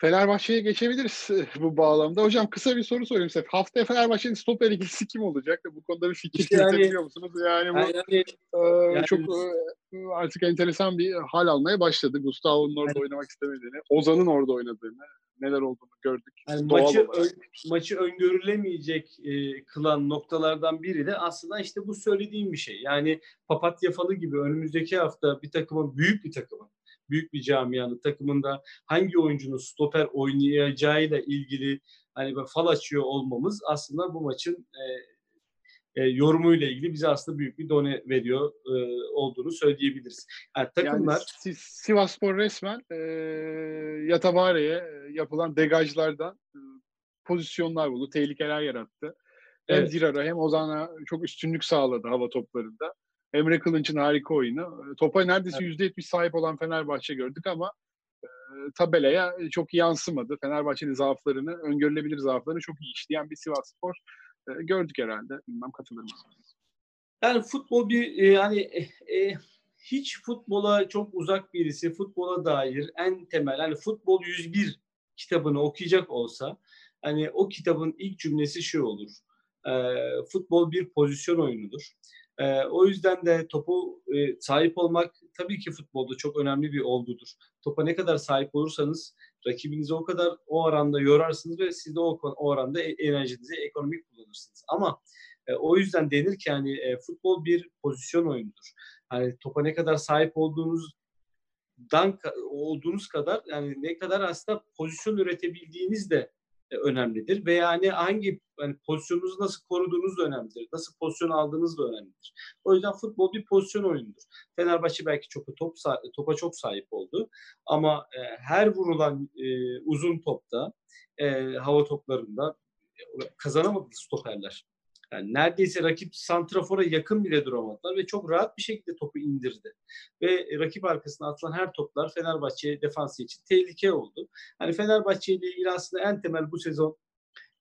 S1: Fenerbahçe'ye geçebiliriz bu bağlamda. Hocam kısa bir soru sorayım size. Haftaya Fenerbahçe'nin stoper ikilisi kim olacak? Bu konuda bir fikir
S2: İşte yani-
S1: musunuz? Yani bu
S2: Yani,
S1: e,
S2: yani-
S1: çok e, artık enteresan bir hal almaya başladı. Gustavo'nun orada oynamak istemediğini, Ozan'ın orada oynadığını, neler olduğunu gördük.
S2: Yani
S1: Doğal
S2: maçı
S1: olarak.
S2: ön- maçı öngörülemeyecek e, kılan noktalardan biri de aslında işte bu söylediğim bir şey. Yani papatya falı gibi önümüzdeki hafta bir takımın büyük bir takımın büyük bir camianın takımında hangi oyuncunun stoper oynayacağıyla ilgili hani böyle fal açıyor olmamız aslında bu maçın e, e, yorumuyla ilgili bize aslında büyük bir done veriyor e, olduğunu söyleyebiliriz. Yani takımlar
S1: Yani Si- Sivasspor resmen e, Yatabare'ye yapılan degajlardan e, pozisyonlar buldu, tehlikeler yarattı. Hem
S2: Evet.
S1: Dirar'a hem Ozan'a çok üstünlük sağladı hava toplarında. Emre Kılınç'ın harika oyunu. E, Topa neredeyse %70 sahip olan Fenerbahçe gördük ama e, tabelaya çok yansımadı. Fenerbahçe'nin zaaflarını, öngörülebilir zaaflarını çok iyi işleyen bir Sivasspor e, gördük herhalde. Bilmem katılır mısınız?
S2: Yani futbol bir e, yani e, e, hiç futbola çok uzak birisi futbola dair en temel hani futbol 101 kitabını okuyacak olsa hani o kitabın ilk cümlesi şu olur. E, futbol bir pozisyon oyunudur. E, o yüzden de topu e, sahip olmak tabii ki futbolda çok önemli bir olgudur. Topa ne kadar sahip olursanız rakibinizi o kadar o oranda yorarsınız ve siz de o, o oranda e- enerjinizi ekonomik kullanırsınız. Ama e, o yüzden denir ki hani e, futbol bir pozisyon oyunudur. Hani topa ne kadar sahip olduğunuzdan ka- olduğunuz kadar yani ne kadar aslında pozisyon üretebildiğiniz de önemlidir ve yani hangi yani pozisyonunuzu nasıl koruduğunuz da önemlidir. Nasıl pozisyon aldığınız da önemlidir. O yüzden futbol bir pozisyon oyunudur. Fenerbahçe belki çok top topa çok sahip oldu ama e, her vurulan e, uzun topta e, hava toplarında e, kazanamadı stoperler. Yani neredeyse rakip santrafora yakın bile duramadılar ve çok rahat bir şekilde topu indirdi. Ve rakip arkasına atılan her toplar Fenerbahçe defansı için tehlike oldu. Hani Fenerbahçe ile ilgili aslında en temel bu sezon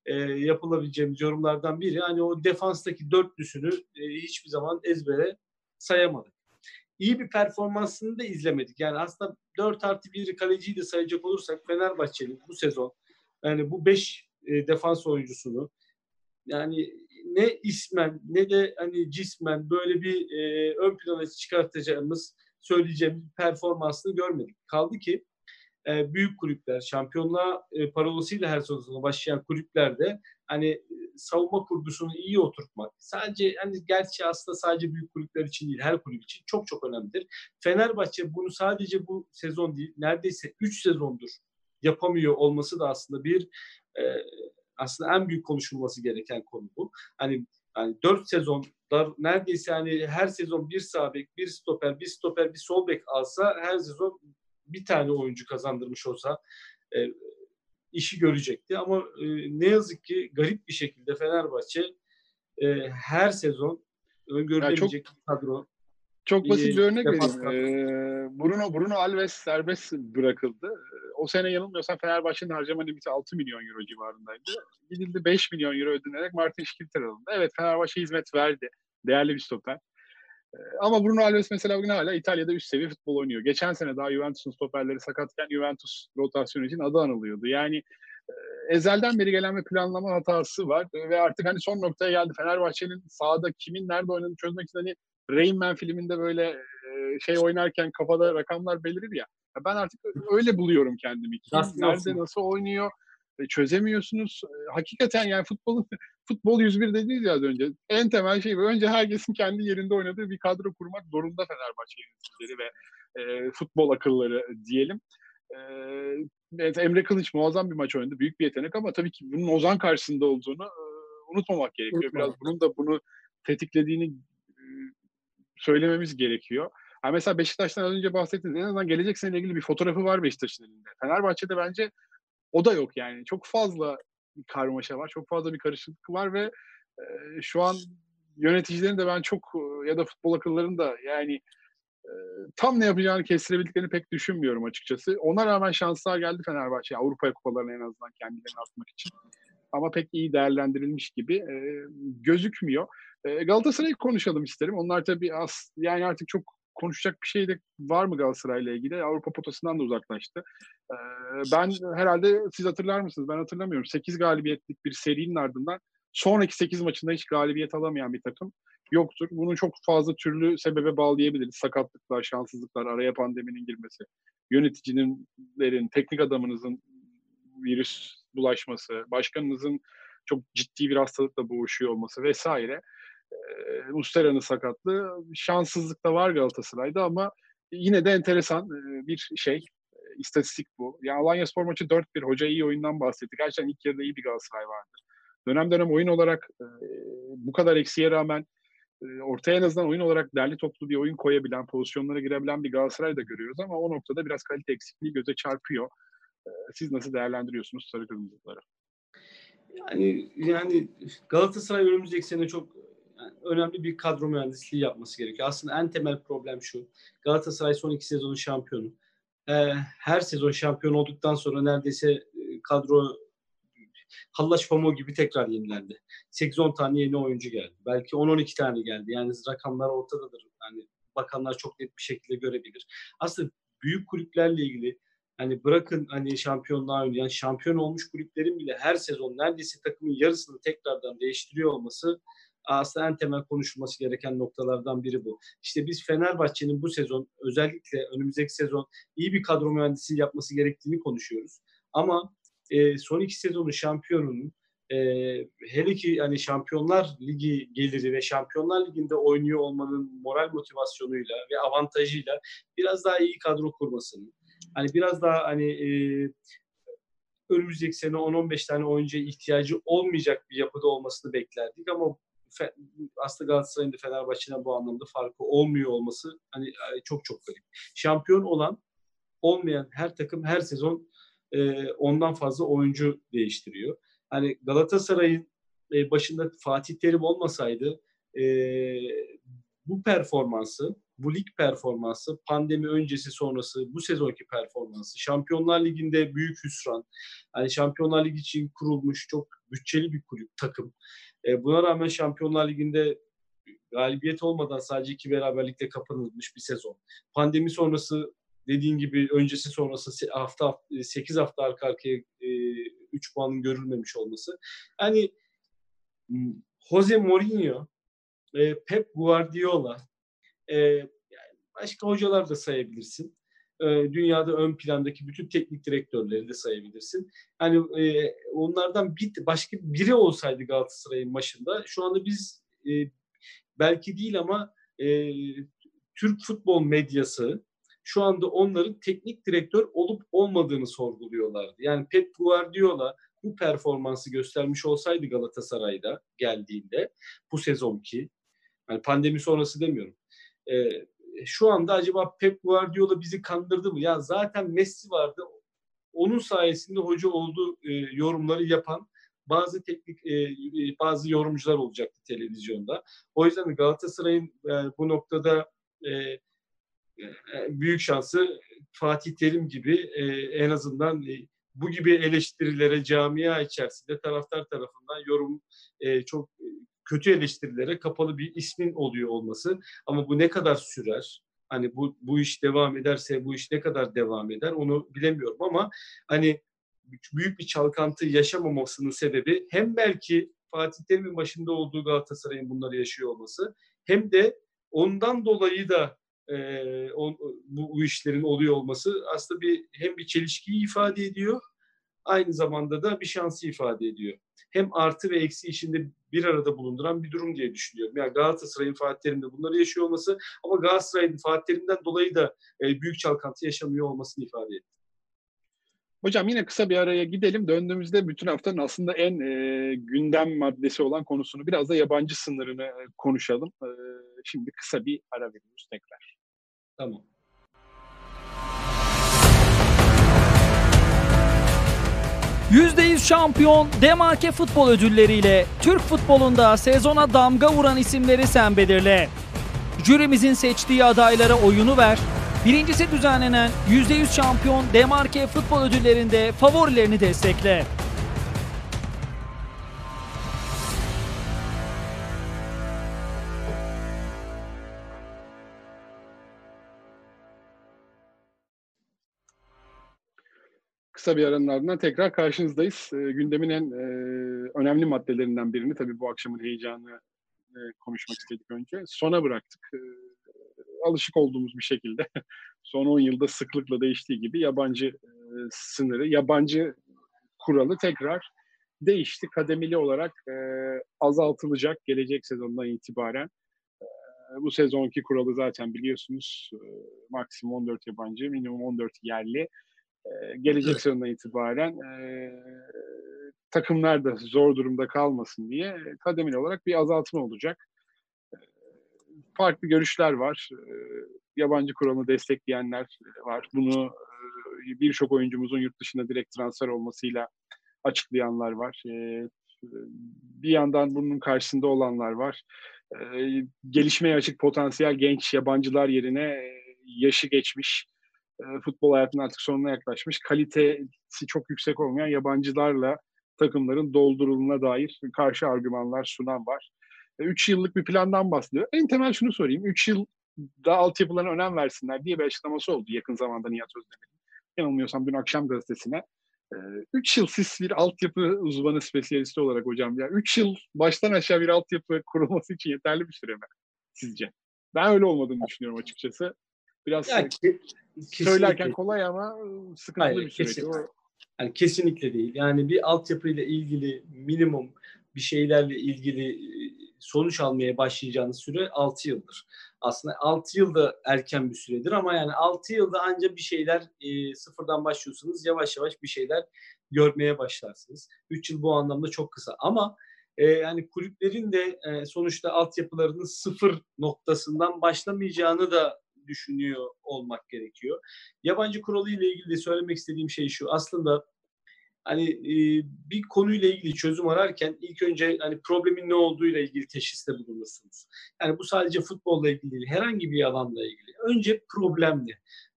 S2: e, yapılabileceğimiz yorumlardan biri hani o defanstaki dörtlüsünü e, hiçbir zaman ezbere sayamadık. İyi bir performansını da izlemedik. Yani aslında 4 artı 1 kaleciyi de sayacak olursak Fenerbahçe'nin bu sezon yani bu 5 e, defans oyuncusunu yani ne ismen ne de hani cismen böyle bir e, ön plana çıkartacağımız söyleyeceğimiz performansını görmedik. Kaldı ki e, büyük kulüpler, şampiyonluğa e, parolasıyla her sezona başlayan kulüplerde hani e, savunma kurgusunu iyi oturtmak sadece hani gerçi aslında sadece büyük kulüpler için değil her kulüp için çok çok önemlidir. Fenerbahçe bunu sadece bu sezon değil neredeyse 3 sezondur yapamıyor olması da aslında bir e, aslında en büyük konuşulması gereken konu bu. Hani yani 4 sezon neredeyse hani her sezon bir sağ bek, bir stoper, bir stoper, bir sol bek alsa her sezon bir tane oyuncu kazandırmış olsa e, işi görecekti. Ama e, ne yazık ki garip bir şekilde Fenerbahçe e, her sezon öngörülebilecek yani çok, kadro.
S1: Çok basit bir örnek vereyim. Ee, Bruno, Bruno Alves serbest bırakıldı. O sene yanılmıyorsam Fenerbahçe'nin harcama limiti 6 milyon euro civarındaydı. Gidildi 5 milyon euro ödenerek Martin Şikilter alındı. Evet Fenerbahçe hizmet verdi. Değerli bir stoper. Ama Bruno Alves mesela bugün hala İtalya'da üst seviye futbol oynuyor. Geçen sene daha Juventus'un stoperleri sakatken Juventus rotasyonu için adı anılıyordu. Yani ezelden beri gelen bir planlama hatası var ve artık hani son noktaya geldi. Fenerbahçe'nin sahada kimin nerede oynadığını çözmek için hani Rain Man filminde böyle şey oynarken kafada rakamlar belirir ya. Ben artık öyle buluyorum kendimi. Kim, nerede nasıl oynuyor çözemiyorsunuz. Hakikaten yani futbolun futbol 101 dediniz ya az önce. En temel şey önce herkesin kendi yerinde oynadığı bir kadro kurmak zorunda Fenerbahçe yöneticileri ve e, futbol akılları diyelim. E, evet, Emre Kılıç muazzam bir maç oynadı. Büyük bir yetenek ama tabii ki bunun Ozan karşısında olduğunu e, unutmamak gerekiyor. Biraz bunun da bunu tetiklediğini e, söylememiz gerekiyor. Yani mesela Beşiktaş'tan az önce bahsettiniz. En azından gelecek seneyle ilgili bir fotoğrafı var Beşiktaş'ın elinde. Fenerbahçe'de bence o da yok yani. Çok fazla bir karmaşa var. Çok fazla bir karışıklık var ve e, şu an yöneticilerin de ben çok ya da futbol akıllarının da yani e, tam ne yapacağını kestirebildiklerini pek düşünmüyorum açıkçası. Ona rağmen şanslar geldi Fenerbahçe Avrupa kupalarına en azından kendilerini atmak için. Ama pek iyi değerlendirilmiş gibi e, gözükmüyor. E, Galatasaray'ı konuşalım isterim. Onlar tabii az, yani artık çok konuşacak bir şey de var mı Galatasaray'la ilgili? Avrupa potasından da uzaklaştı. Ee, ben herhalde siz hatırlar mısınız? Ben hatırlamıyorum. 8 galibiyetlik bir serinin ardından sonraki 8 maçında hiç galibiyet alamayan bir takım yoktur. Bunu çok fazla türlü sebebe bağlayabiliriz. Sakatlıklar, şanssızlıklar, araya pandeminin girmesi, yöneticinlerin, teknik adamınızın virüs bulaşması, başkanınızın çok ciddi bir hastalıkla boğuşuyor olması vesaire e, Mustera'nın sakatlığı. Şanssızlık da var Galatasaray'da ama yine de enteresan bir şey. İstatistik bu. Yani Alanya Spor maçı 4-1. Hoca iyi oyundan bahsetti. Gerçekten ilk yarıda iyi bir Galatasaray vardı. Dönem dönem oyun olarak e, bu kadar eksiğe rağmen e, ortaya en azından oyun olarak derli toplu bir oyun koyabilen, pozisyonlara girebilen bir Galatasaray da görüyoruz ama o noktada biraz kalite eksikliği göze çarpıyor. E, siz nasıl değerlendiriyorsunuz sarı kırmızıları?
S2: Yani yani Galatasaray önümüzdeki sene çok yani önemli bir kadro mühendisliği yapması gerekiyor. Aslında en temel problem şu. Galatasaray son iki sezonun şampiyonu. Ee, her sezon şampiyon olduktan sonra neredeyse e, kadro hallaç pamuğu gibi tekrar yenilendi. 8-10 tane yeni oyuncu geldi. Belki 10-12 tane geldi. Yani rakamlar ortadadır. Yani bakanlar çok net bir şekilde görebilir. Aslında büyük kulüplerle ilgili hani bırakın hani şampiyonluğa oynayan şampiyon olmuş kulüplerin bile her sezon neredeyse takımın yarısını tekrardan değiştiriyor olması aslında en temel konuşulması gereken noktalardan biri bu. İşte biz Fenerbahçe'nin bu sezon özellikle önümüzdeki sezon iyi bir kadro mühendisi yapması gerektiğini konuşuyoruz. Ama e, son iki sezonun şampiyonunun e, hele ki hani Şampiyonlar Ligi geliri ve Şampiyonlar Ligi'nde oynuyor olmanın moral motivasyonuyla ve avantajıyla biraz daha iyi kadro kurmasını, hani biraz daha hani e, önümüzdeki sene 10-15 tane oyuncuya ihtiyacı olmayacak bir yapıda olmasını beklerdik ama aslında Galatasaray'ın da Fenerbahçe'den bu anlamda farkı olmuyor olması hani e, çok çok garip. Şampiyon olan olmayan her takım her sezon e, ondan fazla oyuncu değiştiriyor. Hani Galatasaray'ın e, başında Fatih Terim olmasaydı e, bu performansı, bu lig performansı, pandemi öncesi sonrası, bu sezonki performansı, Şampiyonlar Ligi'nde büyük hüsran, yani Şampiyonlar Ligi için kurulmuş çok bütçeli bir kulüp, takım. E, buna rağmen Şampiyonlar Ligi'nde galibiyet olmadan sadece iki beraberlikle kapanılmış bir sezon. Pandemi sonrası dediğin gibi öncesi sonrası hafta 8 hafta arka arkaya 3 e, puanın görülmemiş olması. Yani Jose Mourinho, e, Pep Guardiola, e, başka hocalar da sayabilirsin. Dünyada ön plandaki bütün teknik direktörleri de sayabilirsin. Yani onlardan bir başka biri olsaydı Galatasaray'ın başında şu anda biz belki değil ama Türk futbol medyası şu anda onların teknik direktör olup olmadığını sorguluyorlardı. Yani Pep Guardiola bu performansı göstermiş olsaydı Galatasaray'da geldiğinde bu sezonki yani pandemi sonrası demiyorum. E, şu anda acaba Pep Guardiola bizi kandırdı mı? Ya zaten Messi vardı. Onun sayesinde hoca olduğu e, yorumları yapan bazı teknik e, bazı yorumcular olacaktı televizyonda. O yüzden Galatasaray'ın e, bu noktada e, e, büyük şansı Fatih Terim gibi e, en azından e, bu gibi eleştirilere camia içerisinde taraftar tarafından yorum e, çok kötü eleştirilere kapalı bir ismin oluyor olması. Ama bu ne kadar sürer? Hani bu bu iş devam ederse bu iş ne kadar devam eder onu bilemiyorum ama hani büyük bir çalkantı yaşamamasının sebebi hem belki Fatih Terim'in başında olduğu Galatasaray'ın bunları yaşıyor olması hem de ondan dolayı da e, on, bu, bu işlerin oluyor olması aslında bir hem bir çelişkiyi ifade ediyor aynı zamanda da bir şansı ifade ediyor. Hem artı ve eksi içinde bir arada bulunduran bir durum diye düşünüyorum. Yani Galatasaray'ın Fatih Terim'de bunları yaşıyor olması ama Galatasaray'ın Fatih Terim'den dolayı da e, büyük çalkantı yaşamıyor olmasını ifade etti.
S1: Hocam yine kısa bir araya gidelim. Döndüğümüzde bütün haftanın aslında en e, gündem maddesi olan konusunu biraz da yabancı sınırını e, konuşalım. E, şimdi kısa bir ara veriyoruz tekrar.
S2: Tamam.
S3: %100 şampiyon Demarke Futbol Ödülleriyle Türk futbolunda sezona damga vuran isimleri sen belirle. Jürimizin seçtiği adaylara oyunu ver. Birincisi düzenlenen %100 şampiyon Demarke Futbol Ödülleri'nde favorilerini destekle.
S1: Kısa bir aranın ardından tekrar karşınızdayız. E, gündemin en e, önemli maddelerinden birini tabii bu akşamın heyecanı e, konuşmak istedik önce. Sona bıraktık. E, alışık olduğumuz bir şekilde son 10 yılda sıklıkla değiştiği gibi yabancı e, sınırı, yabancı kuralı tekrar değişti. Kademeli olarak e, azaltılacak gelecek sezondan itibaren. E, bu sezonki kuralı zaten biliyorsunuz. E, maksimum 14 yabancı, minimum 14 yerli gelecek evet. sezondan itibaren e, takımlar da zor durumda kalmasın diye kademeli olarak bir azaltma olacak. E, farklı görüşler var. E, yabancı kuralını destekleyenler var. Bunu e, birçok oyuncumuzun yurt dışına direkt transfer olmasıyla açıklayanlar var. E, bir yandan bunun karşısında olanlar var. E, gelişmeye açık potansiyel genç yabancılar yerine yaşı geçmiş e, futbol hayatının artık sonuna yaklaşmış, kalitesi çok yüksek olmayan yabancılarla takımların dolduruluna dair karşı argümanlar sunan var. 3 e, yıllık bir plandan bahsediyor. En temel şunu sorayım. 3 yıl da altyapılarına önem versinler diye bir açıklaması oldu yakın zamanda Nihat Özdemir'in. Yanılmıyorsam dün akşam gazetesine. 3 yıl siz bir altyapı uzmanı spesiyalisti olarak hocam ya 3 yıl baştan aşağı bir altyapı kurulması için yeterli bir süre mi sizce? Ben öyle olmadığını düşünüyorum açıkçası. Biraz ya, ki, söylerken kolay ama sıkıntılı Hayır, bir süreç. Kesin,
S2: yani kesinlikle değil. Yani bir altyapıyla ilgili minimum bir şeylerle ilgili sonuç almaya başlayacağınız süre 6 yıldır. Aslında 6 yıl da erken bir süredir ama yani 6 yılda ancak bir şeyler e, sıfırdan başlıyorsunuz. Yavaş yavaş bir şeyler görmeye başlarsınız. 3 yıl bu anlamda çok kısa ama e, yani kulüplerin de e, sonuçta altyapılarının sıfır noktasından başlamayacağını da düşünüyor olmak gerekiyor. Yabancı kuralı ile ilgili de söylemek istediğim şey şu. Aslında hani e, bir konuyla ilgili çözüm ararken ilk önce hani problemin ne olduğu ile ilgili teşhiste bulunursunuz. Yani bu sadece futbolla ilgili değil, herhangi bir alanla ilgili. Önce problem ne?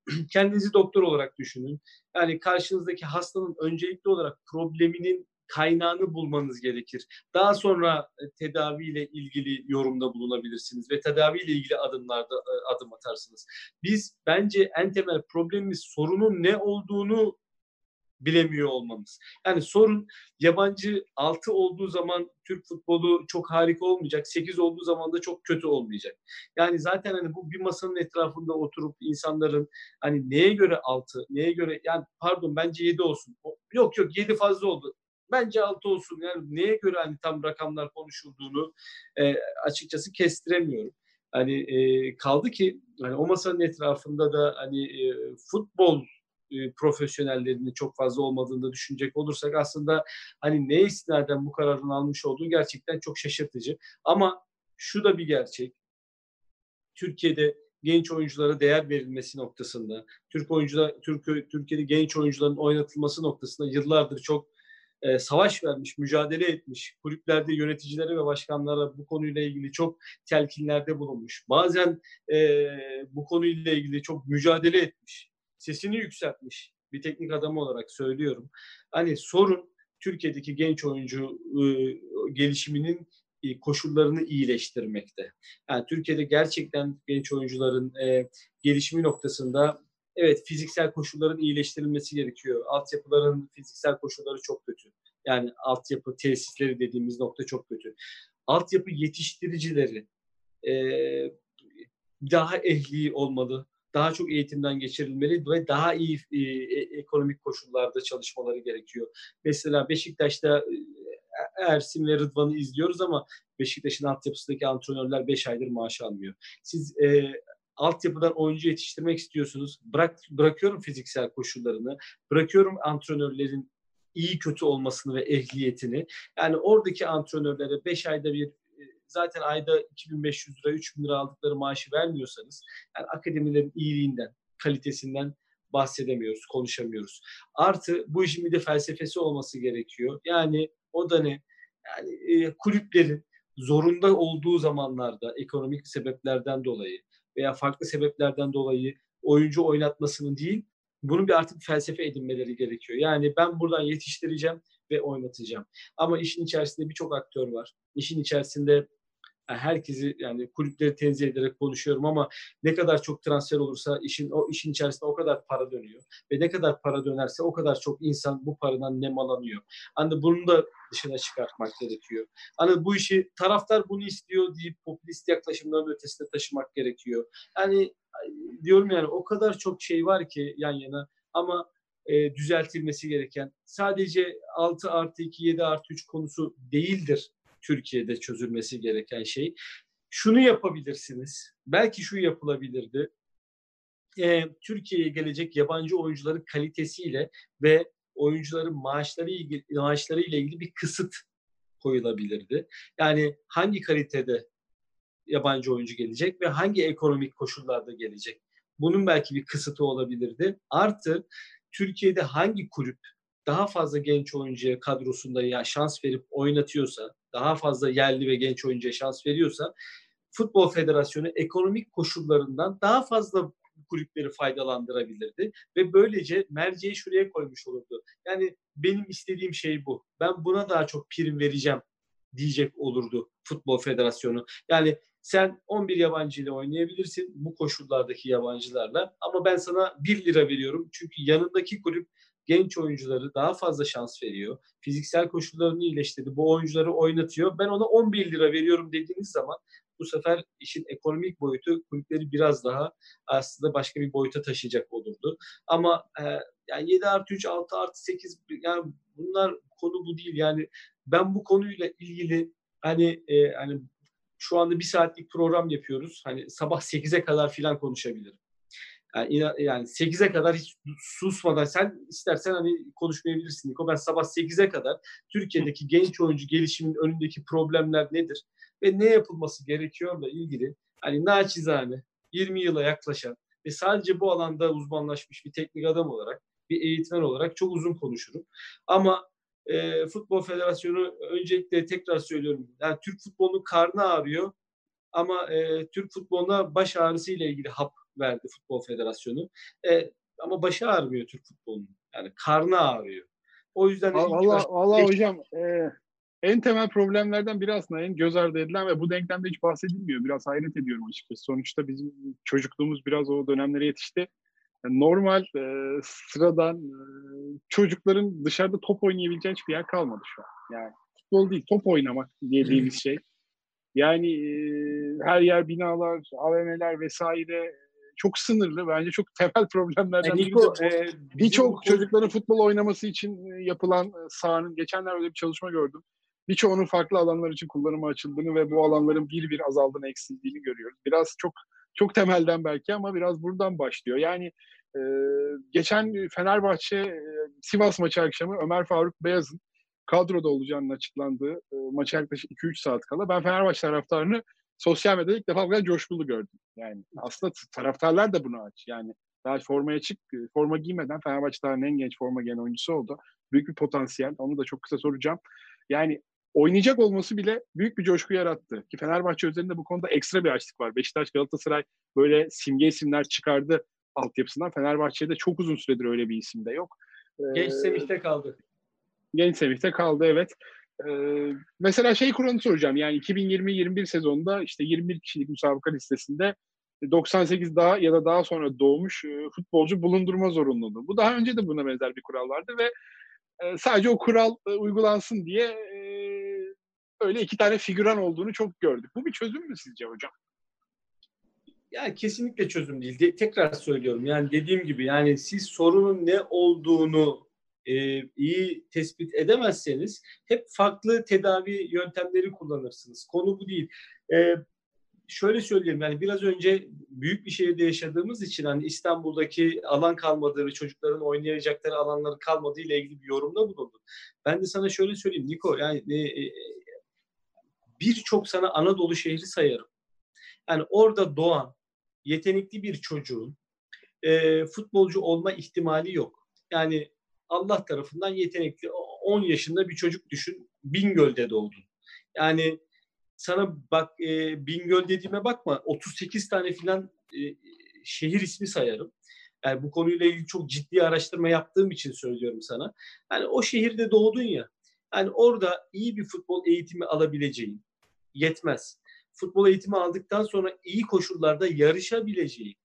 S2: Kendinizi doktor olarak düşünün. Yani karşınızdaki hastanın öncelikli olarak probleminin kaynağını bulmanız gerekir. Daha sonra e, tedaviyle ilgili yorumda bulunabilirsiniz ve tedaviyle ilgili adımlarda e, adım atarsınız. Biz bence en temel problemimiz sorunun ne olduğunu bilemiyor olmamız. Yani sorun yabancı 6 olduğu zaman Türk futbolu çok harika olmayacak. 8 olduğu zaman da çok kötü olmayacak. Yani zaten hani bu bir masanın etrafında oturup insanların hani neye göre 6, neye göre yani pardon bence 7 olsun. Yok yok 7 fazla oldu. Bence altı olsun. Yani neye göre hani tam rakamlar konuşulduğunu e, açıkçası kestiremiyorum. Hani e, kaldı ki hani o masanın etrafında da hani e, futbol e, profesyonellerinin çok fazla olmadığını düşünecek olursak aslında hani ne istinaden bu kararın almış olduğu gerçekten çok şaşırtıcı. Ama şu da bir gerçek. Türkiye'de genç oyunculara değer verilmesi noktasında, Türk oyuncular, Türk Türkiye'de genç oyuncuların oynatılması noktasında yıllardır çok e, savaş vermiş, mücadele etmiş. Kulüplerde yöneticilere ve başkanlara bu konuyla ilgili çok telkinlerde bulunmuş. Bazen e, bu konuyla ilgili çok mücadele etmiş. Sesini yükseltmiş bir teknik adam olarak söylüyorum. Hani sorun Türkiye'deki genç oyuncu e, gelişiminin e, koşullarını iyileştirmekte. Yani Türkiye'de gerçekten genç oyuncuların e, gelişimi noktasında evet fiziksel koşulların iyileştirilmesi gerekiyor. Altyapıların fiziksel koşulları çok kötü. Yani altyapı tesisleri dediğimiz nokta çok kötü. Altyapı yetiştiricileri e, daha ehli olmalı, daha çok eğitimden geçirilmeli ve daha iyi e, e, ekonomik koşullarda çalışmaları gerekiyor. Mesela Beşiktaş'ta e, Ersin ve Rıdvan'ı izliyoruz ama Beşiktaş'ın altyapısındaki antrenörler 5 aydır maaş almıyor. Siz e, altyapıdan oyuncu yetiştirmek istiyorsunuz. Bırak bırakıyorum fiziksel koşullarını, bırakıyorum antrenörlerin iyi kötü olmasını ve ehliyetini. Yani oradaki antrenörlere 5 ayda bir zaten ayda 2500 lira, 3000 lira aldıkları maaşı vermiyorsanız yani akademilerin iyiliğinden, kalitesinden bahsedemiyoruz, konuşamıyoruz. Artı bu işin bir de felsefesi olması gerekiyor. Yani o da ne? Yani e, kulüplerin zorunda olduğu zamanlarda ekonomik sebeplerden dolayı veya farklı sebeplerden dolayı oyuncu oynatmasının değil, bunun bir artık felsefe edinmeleri gerekiyor. Yani ben buradan yetiştireceğim ve oynatacağım. Ama işin içerisinde birçok aktör var. İşin içerisinde herkesi yani kulüpleri tenzih ederek konuşuyorum ama ne kadar çok transfer olursa işin o işin içerisinde o kadar para dönüyor ve ne kadar para dönerse o kadar çok insan bu paradan nemalanıyor. Hani bunu da dışına çıkartmak gerekiyor. Hani bu işi taraftar bunu istiyor deyip popülist yaklaşımların ötesine taşımak gerekiyor. Yani diyorum yani o kadar çok şey var ki yan yana ama e, düzeltilmesi gereken sadece 6 artı 2 7 artı 3 konusu değildir Türkiye'de çözülmesi gereken şey. Şunu yapabilirsiniz. Belki şu yapılabilirdi. E, Türkiye'ye gelecek yabancı oyuncuların kalitesiyle ve oyuncuların maaşları ilgili, maaşları ile ilgili bir kısıt koyulabilirdi. Yani hangi kalitede yabancı oyuncu gelecek ve hangi ekonomik koşullarda gelecek? Bunun belki bir kısıtı olabilirdi. Artı Türkiye'de hangi kulüp daha fazla genç oyuncuya kadrosunda ya şans verip oynatıyorsa, daha fazla yerli ve genç oyuncuya şans veriyorsa Futbol Federasyonu ekonomik koşullarından daha fazla kulüpleri faydalandırabilirdi ve böylece merceği şuraya koymuş olurdu. Yani benim istediğim şey bu. Ben buna daha çok prim vereceğim diyecek olurdu Futbol Federasyonu. Yani sen 11 yabancı ile oynayabilirsin bu koşullardaki yabancılarla ama ben sana 1 lira veriyorum. Çünkü yanındaki kulüp genç oyuncuları daha fazla şans veriyor. Fiziksel koşullarını iyileştirdi. Bu oyuncuları oynatıyor. Ben ona 11 lira veriyorum dediğiniz zaman bu sefer işin ekonomik boyutu kulüpleri biraz daha aslında başka bir boyuta taşıyacak olurdu. Ama e, yani 7 artı 3, 6 artı 8 yani bunlar konu bu değil. Yani ben bu konuyla ilgili hani e, hani şu anda bir saatlik program yapıyoruz. Hani sabah 8'e kadar filan konuşabilirim. Yani, yani 8'e kadar hiç susmadan sen istersen hani konuşmayabilirsin Niko. Ben sabah 8'e kadar Türkiye'deki genç oyuncu gelişimin önündeki problemler nedir ve ne yapılması gerekiyorla ilgili hani naçizane 20 yıla yaklaşan ve sadece bu alanda uzmanlaşmış bir teknik adam olarak, bir eğitmen olarak çok uzun konuşurum. Ama e, Futbol Federasyonu öncelikle tekrar söylüyorum. Yani Türk futbolunun karnı ağrıyor ama e, Türk futboluna baş ağrısı ile ilgili hap verdi Futbol Federasyonu. E, ama başı ağrımıyor Türk futbolunun. Yani karnı ağrıyor. O yüzden
S1: Valla valla hocam e, en temel problemlerden biri aslında en göz ardı edilen ve bu denklemde hiç bahsedilmiyor. Biraz hayret ediyorum açıkçası. Sonuçta bizim çocukluğumuz biraz o dönemlere yetişti. Yani normal e, sıradan e, çocukların dışarıda top oynayabileceği hiçbir yer kalmadı şu an. Yani futbol değil top oynamak dediğimiz şey. Yani e, her yer binalar, AVM'ler vesaire çok sınırlı. Bence çok temel problemlerden biri e, Birçok çocukların futbol oynaması için e, yapılan e, sahanın, geçenler öyle bir çalışma gördüm. Birçoğunun farklı alanlar için kullanıma açıldığını ve bu alanların bir bir azaldığını, eksildiğini görüyoruz. Biraz çok çok temelden belki ama biraz buradan başlıyor. Yani e, geçen Fenerbahçe e, Sivas maçı akşamı Ömer Faruk Beyaz'ın kadroda olacağının açıklandığı e, maça yaklaşık 2-3 saat kala ben Fenerbahçe taraftarını sosyal medyada ilk defa bu kadar coşkulu gördüm. Yani aslında taraftarlar da bunu aç. Yani daha formaya çık, forma giymeden Fenerbahçe tarihinin en genç forma giyen oyuncusu oldu. Büyük bir potansiyel. Onu da çok kısa soracağım. Yani oynayacak olması bile büyük bir coşku yarattı. Ki Fenerbahçe üzerinde bu konuda ekstra bir açlık var. Beşiktaş, Galatasaray böyle simge isimler çıkardı altyapısından. Fenerbahçe'de çok uzun süredir öyle bir isim de yok.
S2: Genç Semih'te kaldı.
S1: Genç Semih'te kaldı evet. Ee, mesela şey kuralını soracağım. Yani 2020-21 sezonunda işte 21 kişilik müsabaka listesinde 98 daha ya da daha sonra doğmuş e, futbolcu bulundurma zorunluluğu. Bu daha önce de buna benzer bir kural vardı ve e, sadece o kural e, uygulansın diye öyle iki tane figüran olduğunu çok gördük. Bu bir çözüm mü sizce hocam?
S2: Yani kesinlikle çözüm değil. De, tekrar söylüyorum. Yani dediğim gibi yani siz sorunun ne olduğunu e, iyi tespit edemezseniz hep farklı tedavi yöntemleri kullanırsınız. Konu bu değil. E, şöyle söyleyeyim yani biraz önce büyük bir şehirde yaşadığımız için hani İstanbul'daki alan kalmadığı ve çocukların oynayacakları alanları kalmadığı ile ilgili bir yorumda bulundum. Ben de sana şöyle söyleyeyim Niko yani e, e, birçok sana Anadolu şehri sayarım. Yani orada doğan yetenekli bir çocuğun e, futbolcu olma ihtimali yok. Yani Allah tarafından yetenekli 10 yaşında bir çocuk düşün Bingöl'de doğdun. Yani sana bak e, Bingöl dediğime bakma 38 tane filan e, şehir ismi sayarım. Yani bu konuyla ilgili çok ciddi araştırma yaptığım için söylüyorum sana. Yani o şehirde doğdun ya. Yani orada iyi bir futbol eğitimi alabileceğin yetmez. Futbol eğitimi aldıktan sonra iyi koşullarda yarışabileceğin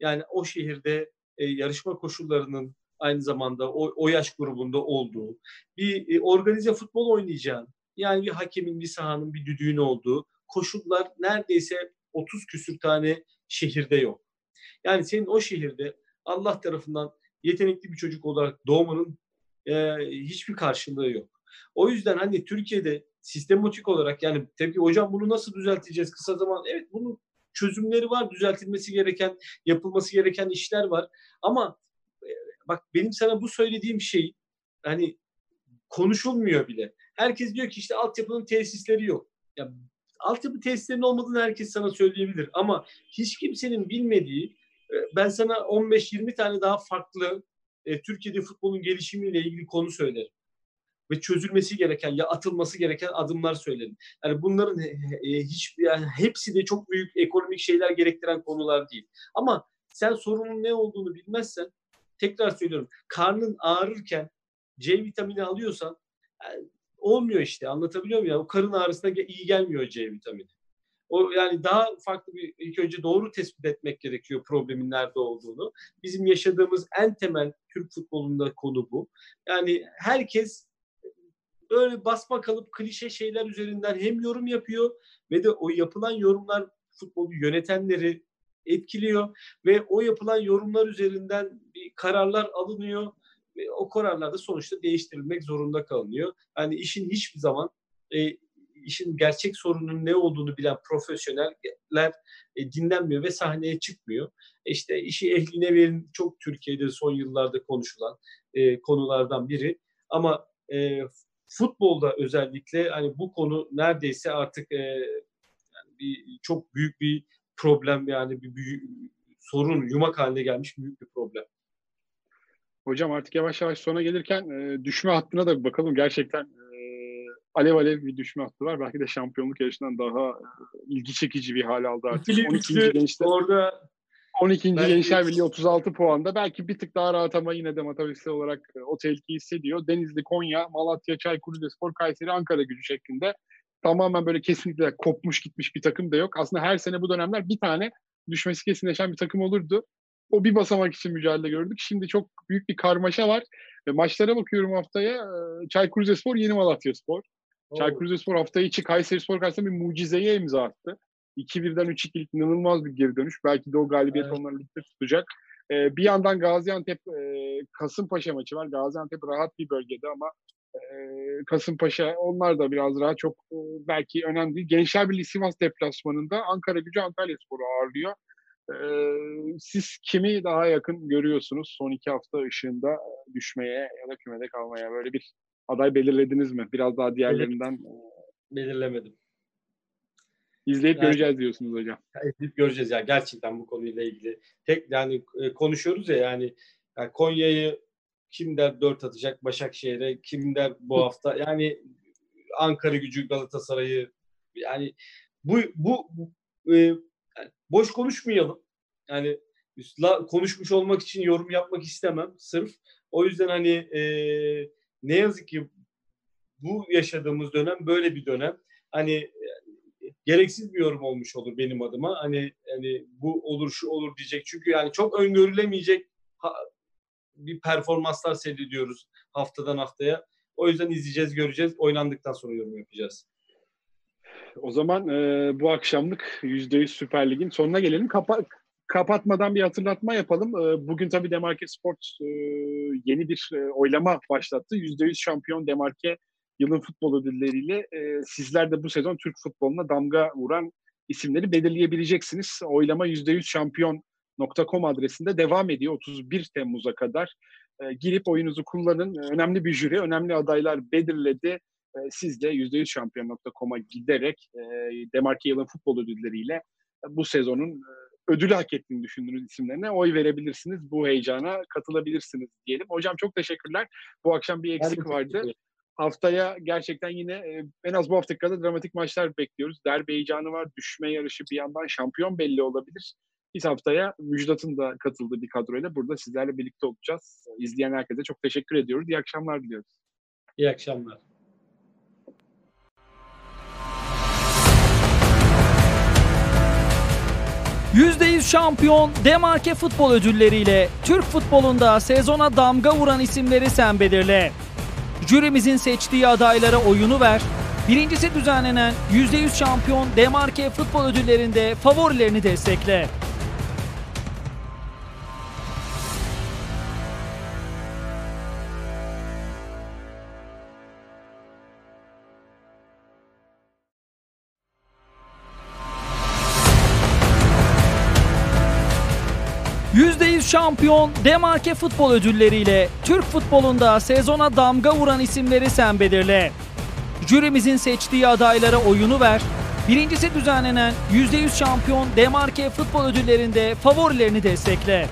S2: yani o şehirde e, yarışma koşullarının aynı zamanda o, o yaş grubunda olduğu bir e, organize futbol oynayacağın yani bir hakemin, bir sahanın, bir düdüğün olduğu koşullar neredeyse 30 küsür tane şehirde yok. Yani senin o şehirde Allah tarafından yetenekli bir çocuk olarak doğmanın e, hiçbir karşılığı yok. O yüzden hani Türkiye'de sistematik olarak yani tabii hocam bunu nasıl düzelteceğiz kısa zaman? Evet bunun çözümleri var, düzeltilmesi gereken, yapılması gereken işler var. Ama bak benim sana bu söylediğim şey hani konuşulmuyor bile. Herkes diyor ki işte altyapının tesisleri yok. Ya altyapı tesislerinin olmadığını herkes sana söyleyebilir ama hiç kimsenin bilmediği e, ben sana 15-20 tane daha farklı e, Türkiye'de futbolun gelişimiyle ilgili konu söylerim. Ve çözülmesi gereken ya atılması gereken adımlar söylerim. Yani bunların e, hiç yani hepsi de çok büyük ekonomik şeyler gerektiren konular değil. Ama sen sorunun ne olduğunu bilmezsen tekrar söylüyorum. Karnın ağrırken C vitamini alıyorsan yani olmuyor işte anlatabiliyor muyum? Ya? O karın ağrısına iyi gelmiyor C vitamini. O yani daha farklı bir ilk önce doğru tespit etmek gerekiyor problemin nerede olduğunu. Bizim yaşadığımız en temel Türk futbolunda konu bu. Yani herkes böyle basma kalıp klişe şeyler üzerinden hem yorum yapıyor ve de o yapılan yorumlar futbolu yönetenleri etkiliyor ve o yapılan yorumlar üzerinden bir kararlar alınıyor ve o kararlar da sonuçta değiştirilmek zorunda kalınıyor. Yani işin hiçbir zaman e, işin gerçek sorunun ne olduğunu bilen profesyoneller e, dinlenmiyor ve sahneye çıkmıyor. İşte işi ehline verin çok Türkiye'de son yıllarda konuşulan e, konulardan biri. Ama e, futbolda özellikle hani bu konu neredeyse artık e, yani bir çok büyük bir problem yani bir büyük sorun yumak haline gelmiş büyük bir problem.
S1: Hocam artık yavaş yavaş sona gelirken e, düşme hattına da bir bakalım. Gerçekten e, alev alev bir düşme hattı var. Belki de şampiyonluk yarışından daha e, ilgi çekici bir hal aldı artık.
S2: İkili 12. gençler. Orada
S1: 12. Belki Gençler Birliği 36 puanda. Belki bir tık daha rahat ama yine de matematiksel olarak e, o tehlikeyi hissediyor. Denizli, Konya, Malatya, Çaykur Rizespor, Kayseri, Ankara gücü şeklinde tamamen böyle kesinlikle kopmuş gitmiş bir takım da yok. Aslında her sene bu dönemler bir tane düşmesi kesinleşen bir takım olurdu. O bir basamak için mücadele gördük. Şimdi çok büyük bir karmaşa var. Ve maçlara bakıyorum haftaya. E, Çaykur Rizespor, Yeni Malatya Spor. Çaykur Rizespor hafta içi Kayseri Spor karşısında bir mucizeye imza attı. 2-1'den 3-2'lik inanılmaz bir geri dönüş. Belki de o galibiyet evet. onları ligde tutacak. Ee, bir yandan Gaziantep e, Kasımpaşa maçı var. Gaziantep rahat bir bölgede ama Kasımpaşa onlar da biraz rahat çok belki önemli değil. Gençler Birliği Sivas deplasmanında Ankara gücü Antalya Sporu ağırlıyor. Siz kimi daha yakın görüyorsunuz son iki hafta ışığında düşmeye ya da kümede kalmaya? Böyle bir aday belirlediniz mi? Biraz daha diğerlerinden.
S2: Belirlemedim.
S1: İzleyip
S2: Yani-
S1: göreceğiz diyorsunuz hocam.
S2: edip göreceğiz ya gerçekten bu konuyla ilgili. Tek yani konuşuyoruz ya yani, yani Konya'yı kim der 4 atacak Başakşehir'e kim der bu hafta yani Ankara Gücü Galatasaray'ı yani bu bu bu, e, boş konuşmayalım. Yani la- konuşmuş olmak için yorum yapmak istemem sırf. O yüzden hani e, ne yazık ki bu yaşadığımız dönem böyle bir dönem. Hani e, gereksiz bir yorum olmuş olur benim adıma. Hani hani bu olur şu olur diyecek. Çünkü yani çok öngörülemeyecek ha- bir performanslar seyrediyoruz haftadan haftaya. O yüzden izleyeceğiz, göreceğiz. Oynandıktan sonra yorum yapacağız.
S1: O zaman e, bu akşamlık %100 Süper Lig'in sonuna gelelim. Kapa- kapatmadan bir hatırlatma yapalım. E, bugün tabii Demarke Sport e, yeni bir e, oylama başlattı. %100 şampiyon Demarke yılın futbol ödülleriyle e, sizler de bu sezon Türk futboluna damga vuran isimleri belirleyebileceksiniz. Oylama %100 şampiyon.com adresinde devam ediyor 31 Temmuz'a kadar. E, girip oyunuzu kullanın. Önemli bir jüri, önemli adaylar belirledi. E, siz de %100şampiyon.com'a giderek e, Demarke Yılın Futbol Ödülleriyle e, bu sezonun e, ödülü hak ettiğini düşündüğünüz isimlerine oy verebilirsiniz. Bu heyecana katılabilirsiniz diyelim. Hocam çok teşekkürler. Bu akşam bir eksik vardı. Haftaya gerçekten yine e, en az bu hafta kadar dramatik maçlar bekliyoruz. Derbi heyecanı var, düşme yarışı bir yandan şampiyon belli olabilir. Biz haftaya Müjdat'ın da katıldığı bir kadroyla burada sizlerle birlikte olacağız. İzleyen herkese çok teşekkür ediyoruz. İyi akşamlar diliyoruz.
S2: İyi akşamlar.
S3: %100 şampiyon Demarke Futbol Ödülleriyle Türk futbolunda sezona damga vuran isimleri sen belirle. Jürimizin seçtiği adaylara oyunu ver. Birincisi düzenlenen %100 şampiyon Demarke Futbol Ödülleri'nde favorilerini destekle. %100 şampiyon Demarke Futbol Ödülleriyle Türk futbolunda sezona damga vuran isimleri sen belirle. Jürimizin seçtiği adaylara oyunu ver. Birincisi düzenlenen %100 şampiyon Demarke Futbol Ödülleri'nde favorilerini destekle.